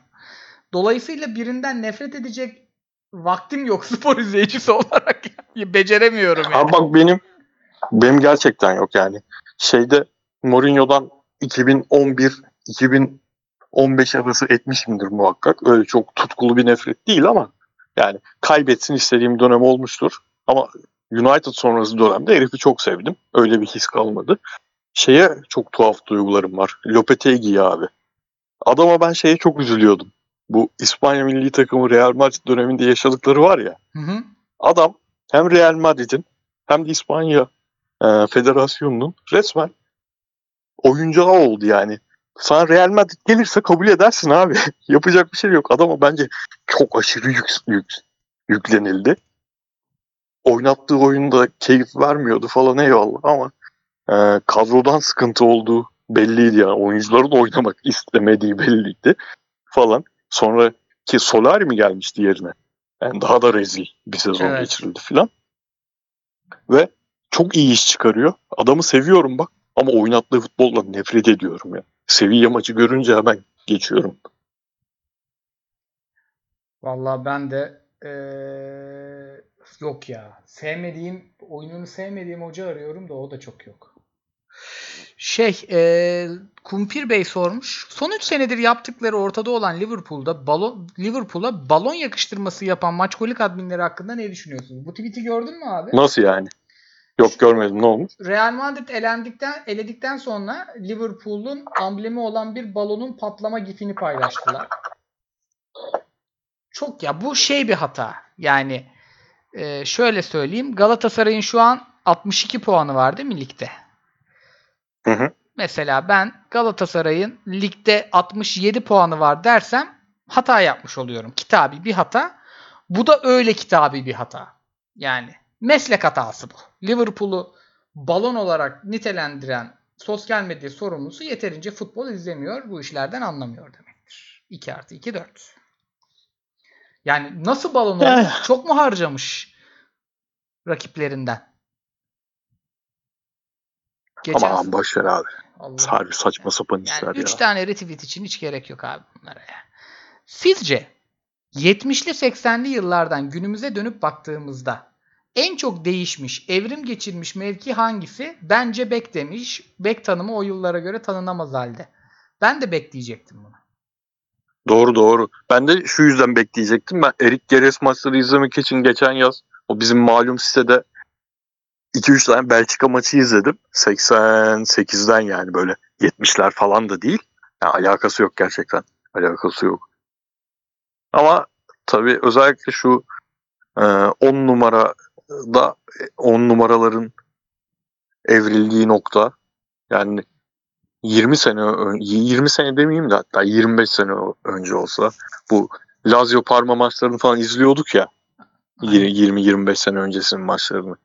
Dolayısıyla birinden nefret edecek vaktim yok spor izleyicisi olarak. Beceremiyorum yani. Abi bak benim benim gerçekten yok yani. Şeyde Mourinho'dan 2011 2015 arası etmişimdir muhakkak. Öyle çok tutkulu bir nefret değil ama yani kaybetsin istediğim dönem olmuştur. Ama United sonrası dönemde herifi çok sevdim. Öyle bir his kalmadı. Şeye çok tuhaf duygularım var. Lopetegui abi. Adama ben şeye çok üzülüyordum bu İspanya milli takımı Real Madrid döneminde yaşadıkları var ya. Hı hı. Adam hem Real Madrid'in hem de İspanya e, Federasyonu'nun resmen oyuncağı oldu yani. Sana Real Madrid gelirse kabul edersin abi. Yapacak bir şey yok. Adama bence çok aşırı yük, yük, yüklenildi. Oynattığı oyunda keyif vermiyordu falan eyvallah ama e, kadrodan sıkıntı olduğu belliydi yani. Oyuncuların oynamak istemediği belliydi falan. Sonra ki Solari mi gelmişti yerine? Yani daha da rezil bir sezon Evet. geçirildi falan. Ve çok iyi iş çıkarıyor. Adamı seviyorum bak ama oynattığı futbolla nefret ediyorum ya. Seviye maçı görünce hemen geçiyorum. Vallahi ben de eee, yok ya. Sevmediğim, oyununu sevmediğim hoca arıyorum da o da çok yok. Şey, eee, Kumpir Bey sormuş. Son 3 senedir yaptıkları ortada olan Liverpool'da balon Liverpool'a balon yakıştırması yapan maçkolik adminleri hakkında ne düşünüyorsunuz? Bu tweet'i gördün mü abi? Nasıl yani? Yok görmedim ne olmuş? Real Madrid elendikten eledikten sonra Liverpool'un amblemi olan bir balonun patlama gifini paylaştılar. Çok ya bu şey bir hata. Yani e, şöyle söyleyeyim. Galatasaray'ın şu an 62 puanı var değil mi ligde? Hı hı. Mesela ben Galatasaray'ın ligde 67 puanı var dersem hata yapmış oluyorum. Kitabi bir hata. Bu da öyle kitabi bir hata. Yani meslek hatası bu. Liverpool'u balon olarak nitelendiren sosyal medya sorumlusu yeterince futbol izlemiyor. Bu işlerden anlamıyor demektir. 2 artı 2 4. Yani nasıl balon oldu? Çok mu harcamış rakiplerinden? Geçen Aman boş ver abi. Allah. Harbi saçma sapan işler Yani ya. 3 tane retweet için hiç gerek yok abi bunlara ya. Sizce 70'li 80'li yıllardan günümüze dönüp baktığımızda en çok değişmiş, evrim geçirmiş mevki hangisi? Bence bek demiş. Bek tanımı o yıllara göre tanınamaz halde. Ben de bek diyecektim bunu. Doğru doğru. Ben de şu yüzden bekleyecektim. Ben Erik Geres maçları izlemek için geçen yaz o bizim malum sitede 2-3 tane Belçika maçı izledim. 88'den yani böyle 70'ler falan da değil. Yani alakası yok gerçekten. Alakası yok. Ama tabii özellikle şu e, 10 numarada 10 numaraların evrildiği nokta yani 20 sene ön- 20 sene demeyeyim de hatta 25 sene önce olsa bu Lazio Parma maçlarını falan izliyorduk ya Aynen. 20-25 sene öncesinin maçlarını.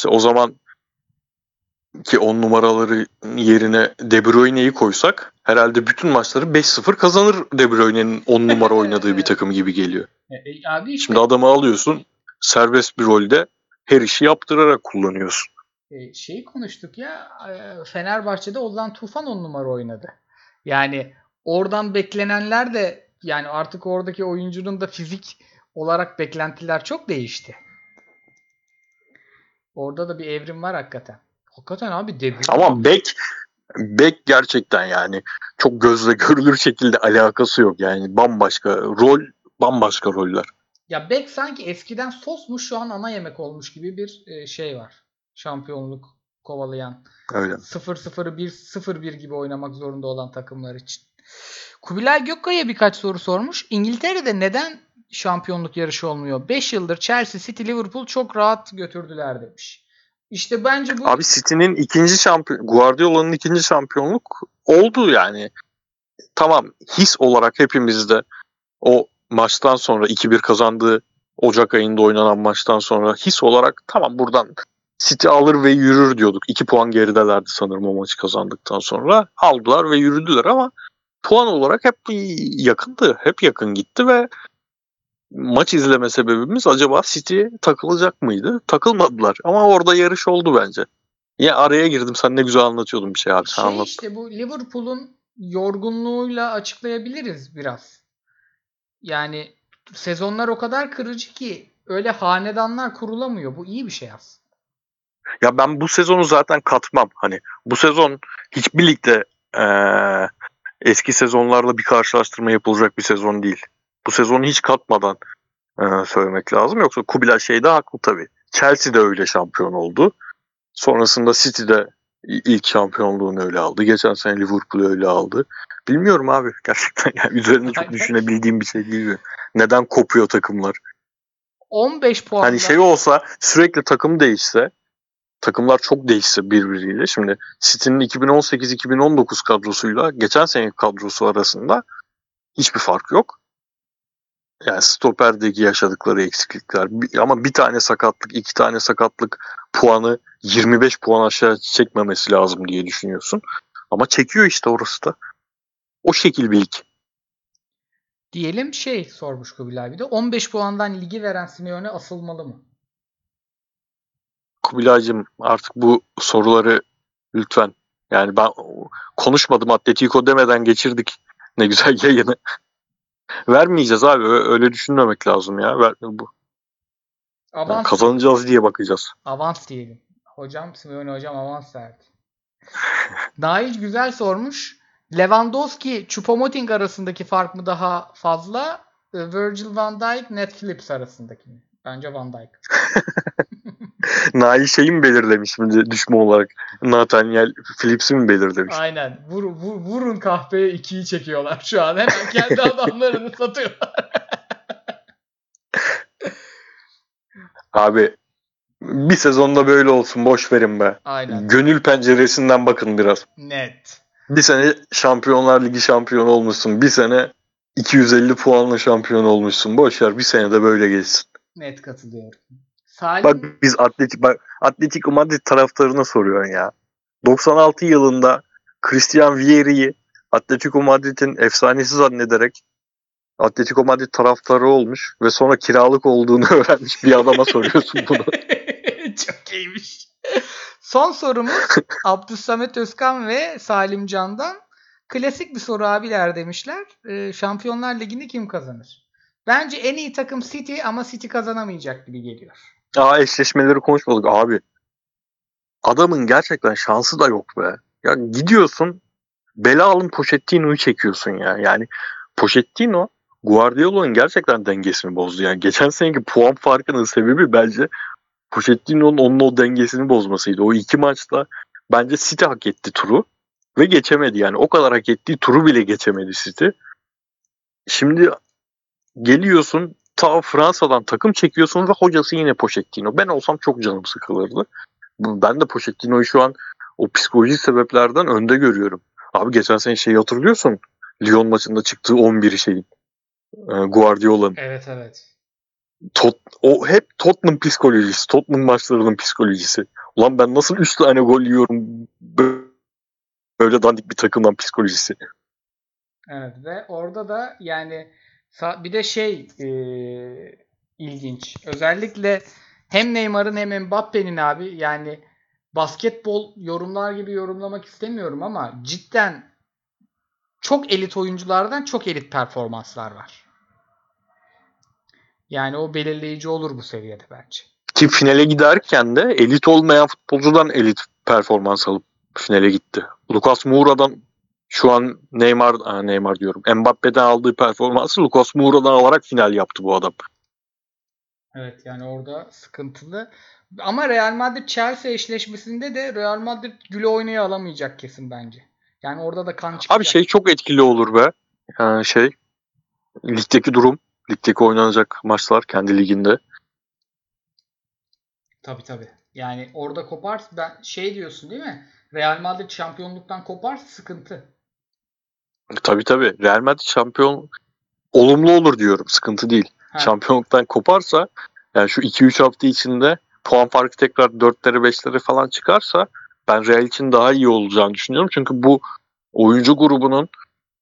İşte o zaman ki 10 numaraları yerine De Bruyne'yi koysak herhalde bütün maçları 5-0 kazanır De Bruyne'nin 10 numara oynadığı bir takım gibi geliyor. E, e, abi işte Şimdi adamı alıyorsun serbest bir rolde her işi yaptırarak kullanıyorsun. e, şeyi konuştuk ya e, Fenerbahçe'de Ozan Tufan on numara oynadı. Yani oradan beklenenler de yani artık oradaki oyuncunun da fizik olarak beklentiler çok değişti. Orada da bir evrim var hakikaten. Hakikaten abi De Bruyne. Ama bek bek gerçekten yani çok gözle görülür şekilde alakası yok. Yani bambaşka rol bambaşka roller. Ya Beck sanki eskiden sosmuş şu an ana yemek olmuş gibi bir e, şey var. Şampiyonluk kovalayan. Öyle. 0-0'ı 1-0-1 gibi oynamak zorunda olan takımlar için. Kubilay Gökkaya birkaç soru sormuş. İngiltere'de neden şampiyonluk yarışı olmuyor? 5 yıldır Chelsea, City, Liverpool çok rahat götürdüler demiş. İşte bence bu Abi City'nin ikinci şampiyon Guardiola'nın ikinci şampiyonluk oldu yani. Tamam his olarak hepimizde o maçtan sonra 2-1 kazandığı Ocak ayında oynanan maçtan sonra his olarak tamam buradan City alır ve yürür diyorduk. 2 puan geridelerdi sanırım o maçı kazandıktan sonra. Aldılar ve yürüdüler ama puan olarak hep yakındı. Hep yakın gitti ve maç izleme sebebimiz acaba City takılacak mıydı? Takılmadılar ama orada yarış oldu bence. Ya araya girdim sen ne güzel anlatıyordun bir şey abi sen şey anlat. işte bu Liverpool'un yorgunluğuyla açıklayabiliriz biraz. Yani sezonlar o kadar kırıcı ki öyle hanedanlar kurulamıyor. Bu iyi bir şey aslında. Ya ben bu sezonu zaten katmam. Hani bu sezon hiçbir ligde eee, eski sezonlarla bir karşılaştırma yapılacak bir sezon değil. Bu sezonu hiç katmadan eee, söylemek lazım. Yoksa Kubilay şeyde haklı tabii. Chelsea de öyle şampiyon oldu. Sonrasında City de ilk şampiyonluğunu öyle aldı. Geçen sene Liverpool öyle aldı. Bilmiyorum abi gerçekten yani üzerinde çok düşünebildiğim bir şey değil. Neden kopuyor takımlar? 15 puan. Hani şey olsa sürekli takım değişse takımlar çok değişse birbiriyle. Şimdi City'nin 2018-2019 kadrosuyla geçen seneki kadrosu arasında hiçbir fark yok. Yani stoperdeki yaşadıkları eksiklikler ama bir tane sakatlık, iki tane sakatlık puanı 25 puan aşağı çekmemesi lazım diye düşünüyorsun. Ama çekiyor işte orası da. O şekil bir lig. Diyelim şey sormuş Kubilay bir de 15 puandan ligi veren Simeone asılmalı mı? Kubilay'cığım artık bu soruları lütfen. Yani ben konuşmadım Atletico demeden geçirdik. Ne güzel yayını. Vermeyeceğiz abi. Öyle düşünmemek lazım ya. Ver, bu. Avans, Yani kazanacağız diye bakacağız. avans diyelim. Hocam Simeone hocam avans verdi. Nail güzel sormuş. Lewandowski, Choupo-Moting arasındaki fark mı daha fazla? e, Virgil van Dijk, Ned Phillips arasındaki mi? Bence Van Dijk. Nail şeyi mi belirlemiş şimdi düşme olarak? Nathaniel Phillips'i mi belirlemiş? Aynen. Vur, vur, vurun kahveye ikiyi çekiyorlar şu an. Hemen kendi adamlarını satıyorlar. Abi bir sezonda böyle olsun boş verin be. Aynen. Gönül penceresinden bakın biraz. Net. Bir sene Şampiyonlar Ligi şampiyonu olmuşsun. Bir sene 250 puanla şampiyon olmuşsun. Boş ver bir sene de böyle geçsin. Net katılıyorum. Salim Bak biz Atletik bak Atletico Madrid taraftarına soruyorsun ya. 96 yılında Christian Vieri'yi Atletico Madrid'in efsanesi zannederek Atletico Madrid taraftarı olmuş ve sonra kiralık olduğunu öğrenmiş bir adama soruyorsun bunu. Çok iyiymiş. Son sorumuz Abdülsamet Özkan ve Salim Can'dan. Klasik bir soru abiler demişler. Ee, Şampiyonlar Ligi'ni kim kazanır? Bence en iyi takım City ama City kazanamayacak gibi geliyor. Aa eşleşmeleri konuşmadık abi. Adamın gerçekten şansı da yok be. Ya gidiyorsun bela alın Pochettino'yu çekiyorsun ya. Yani Pochettino Guardiola'nın gerçekten dengesini bozdu. Yani geçen seneki puan farkının sebebi bence Pochettino'nun onun o dengesini bozmasıydı. O iki maçta bence City hak etti turu ve geçemedi. Yani o kadar hak ettiği turu bile geçemedi City. Şimdi geliyorsun ta Fransa'dan takım çekiyorsun ve hocası yine Pochettino. Ben olsam çok canım sıkılırdı. Ben de Pochettino'yu şu an o psikolojik sebeplerden önde görüyorum. Abi geçen sene şeyi hatırlıyorsun. Lyon maçında çıktığı 11 şeyin. e, Guardiola'nın. Evet evet. Tot, o hep Tottenham psikolojisi. Tottenham maçlarının psikolojisi. Ulan ben nasıl 3 tane gol yiyorum böyle, dandik bir takımdan psikolojisi. Evet ve orada da yani bir de şey e, ilginç. Özellikle hem Neymar'ın hem Mbappe'nin abi yani basketbol yorumlar gibi yorumlamak istemiyorum ama cidden çok elit oyunculardan çok elit performanslar var. Yani o belirleyici olur bu seviyede bence. Ki finale giderken de elit olmayan futbolcudan elit performans alıp finale gitti. Lucas Moura'dan şu an Neymar, Neymar diyorum. Mbappe'den aldığı performansı Lucas Moura'dan alarak final yaptı bu adam. Evet yani orada sıkıntılı. Ama Real Madrid Chelsea eşleşmesinde de Real Madrid güle oynaya alamayacak kesin bence. Yani orada da kan çıkacak. Abi şey çok etkili olur be. Yani şey ligdeki durum, ligdeki oynanacak maçlar kendi liginde. Tabii tabii. Yani orada kopar ben şey diyorsun değil mi? Real Madrid şampiyonluktan kopar sıkıntı. Tabii tabii. Real Madrid şampiyon olumlu olur diyorum. Sıkıntı değil. Ha. Şampiyonluktan koparsa yani şu 2-3 hafta içinde puan farkı tekrar 4'lere 5'lere falan çıkarsa ben Real için daha iyi olacağını düşünüyorum. Çünkü bu oyuncu grubunun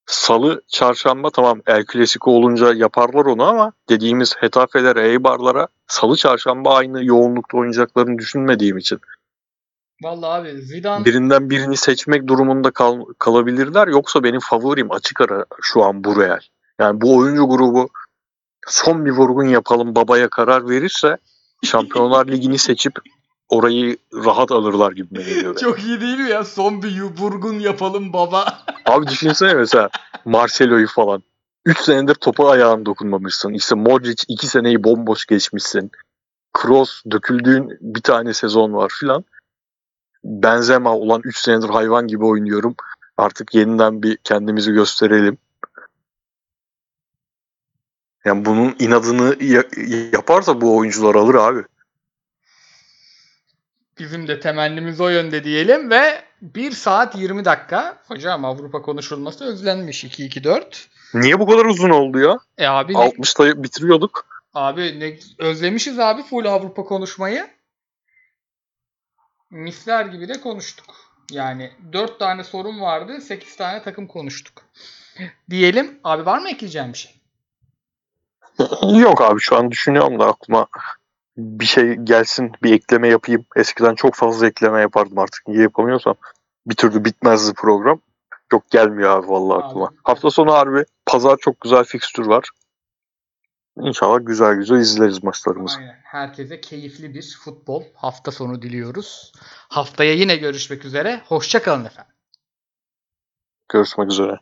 salı, çarşamba tamam El Clasico olunca yaparlar onu ama dediğimiz Hetafe'lere, Eibar'lara salı, çarşamba aynı yoğunlukta oynayacaklarını düşünmediğim için Vallahi abi Zidane birinden birini seçmek durumunda kal- kalabilirler. Yoksa benim favorim açık ara şu an bu Real. Yani bu oyuncu grubu son bir vurgun yapalım babaya karar verirse Şampiyonlar Ligi'ni seçip orayı rahat alırlar gibi geliyor. çok iyi değil mi ya? Son bir vurgun yapalım baba. Abi düşünsene mesela Marcelo'yu falan. 3 senedir topa ayağın dokunmamışsın. İşte Modric 2 seneyi bomboş geçmişsin. Kroos döküldüğün bir tane sezon var filan. Benzema olan 3 senedir hayvan gibi oynuyorum. Artık yeniden bir kendimizi gösterelim. Yani bunun inadını ya- yaparsa bu oyuncular alır abi. Bizim de temennimiz o yönde diyelim ve 1 saat 20 dakika. Hocam Avrupa konuşulması özlenmiş 2-2-4. Niye bu kadar uzun oldu ya? E abi ne, 60'ta bitiriyorduk. abi ne özlemişiz abi full Avrupa konuşmayı. Misler gibi de konuştuk. Yani 4 tane sorun vardı. 8 tane takım konuştuk. Diyelim. Abi var mı ekleyeceğim bir şey? Yok abi şu an düşünüyorum da aklıma bir şey gelsin bir ekleme yapayım. Eskiden çok fazla ekleme yapardım artık. Niye yapamıyorsam bir türlü bitmezdi program. Yok gelmiyor abi vallahi Abi. aklıma. Hafta sonu harbi pazar çok güzel fikstür var. İnşallah güzel güzel izleriz maçlarımızı. Aynen. Herkese keyifli bir futbol hafta sonu diliyoruz. Haftaya yine görüşmek üzere. Hoşçakalın efendim. Görüşmek üzere.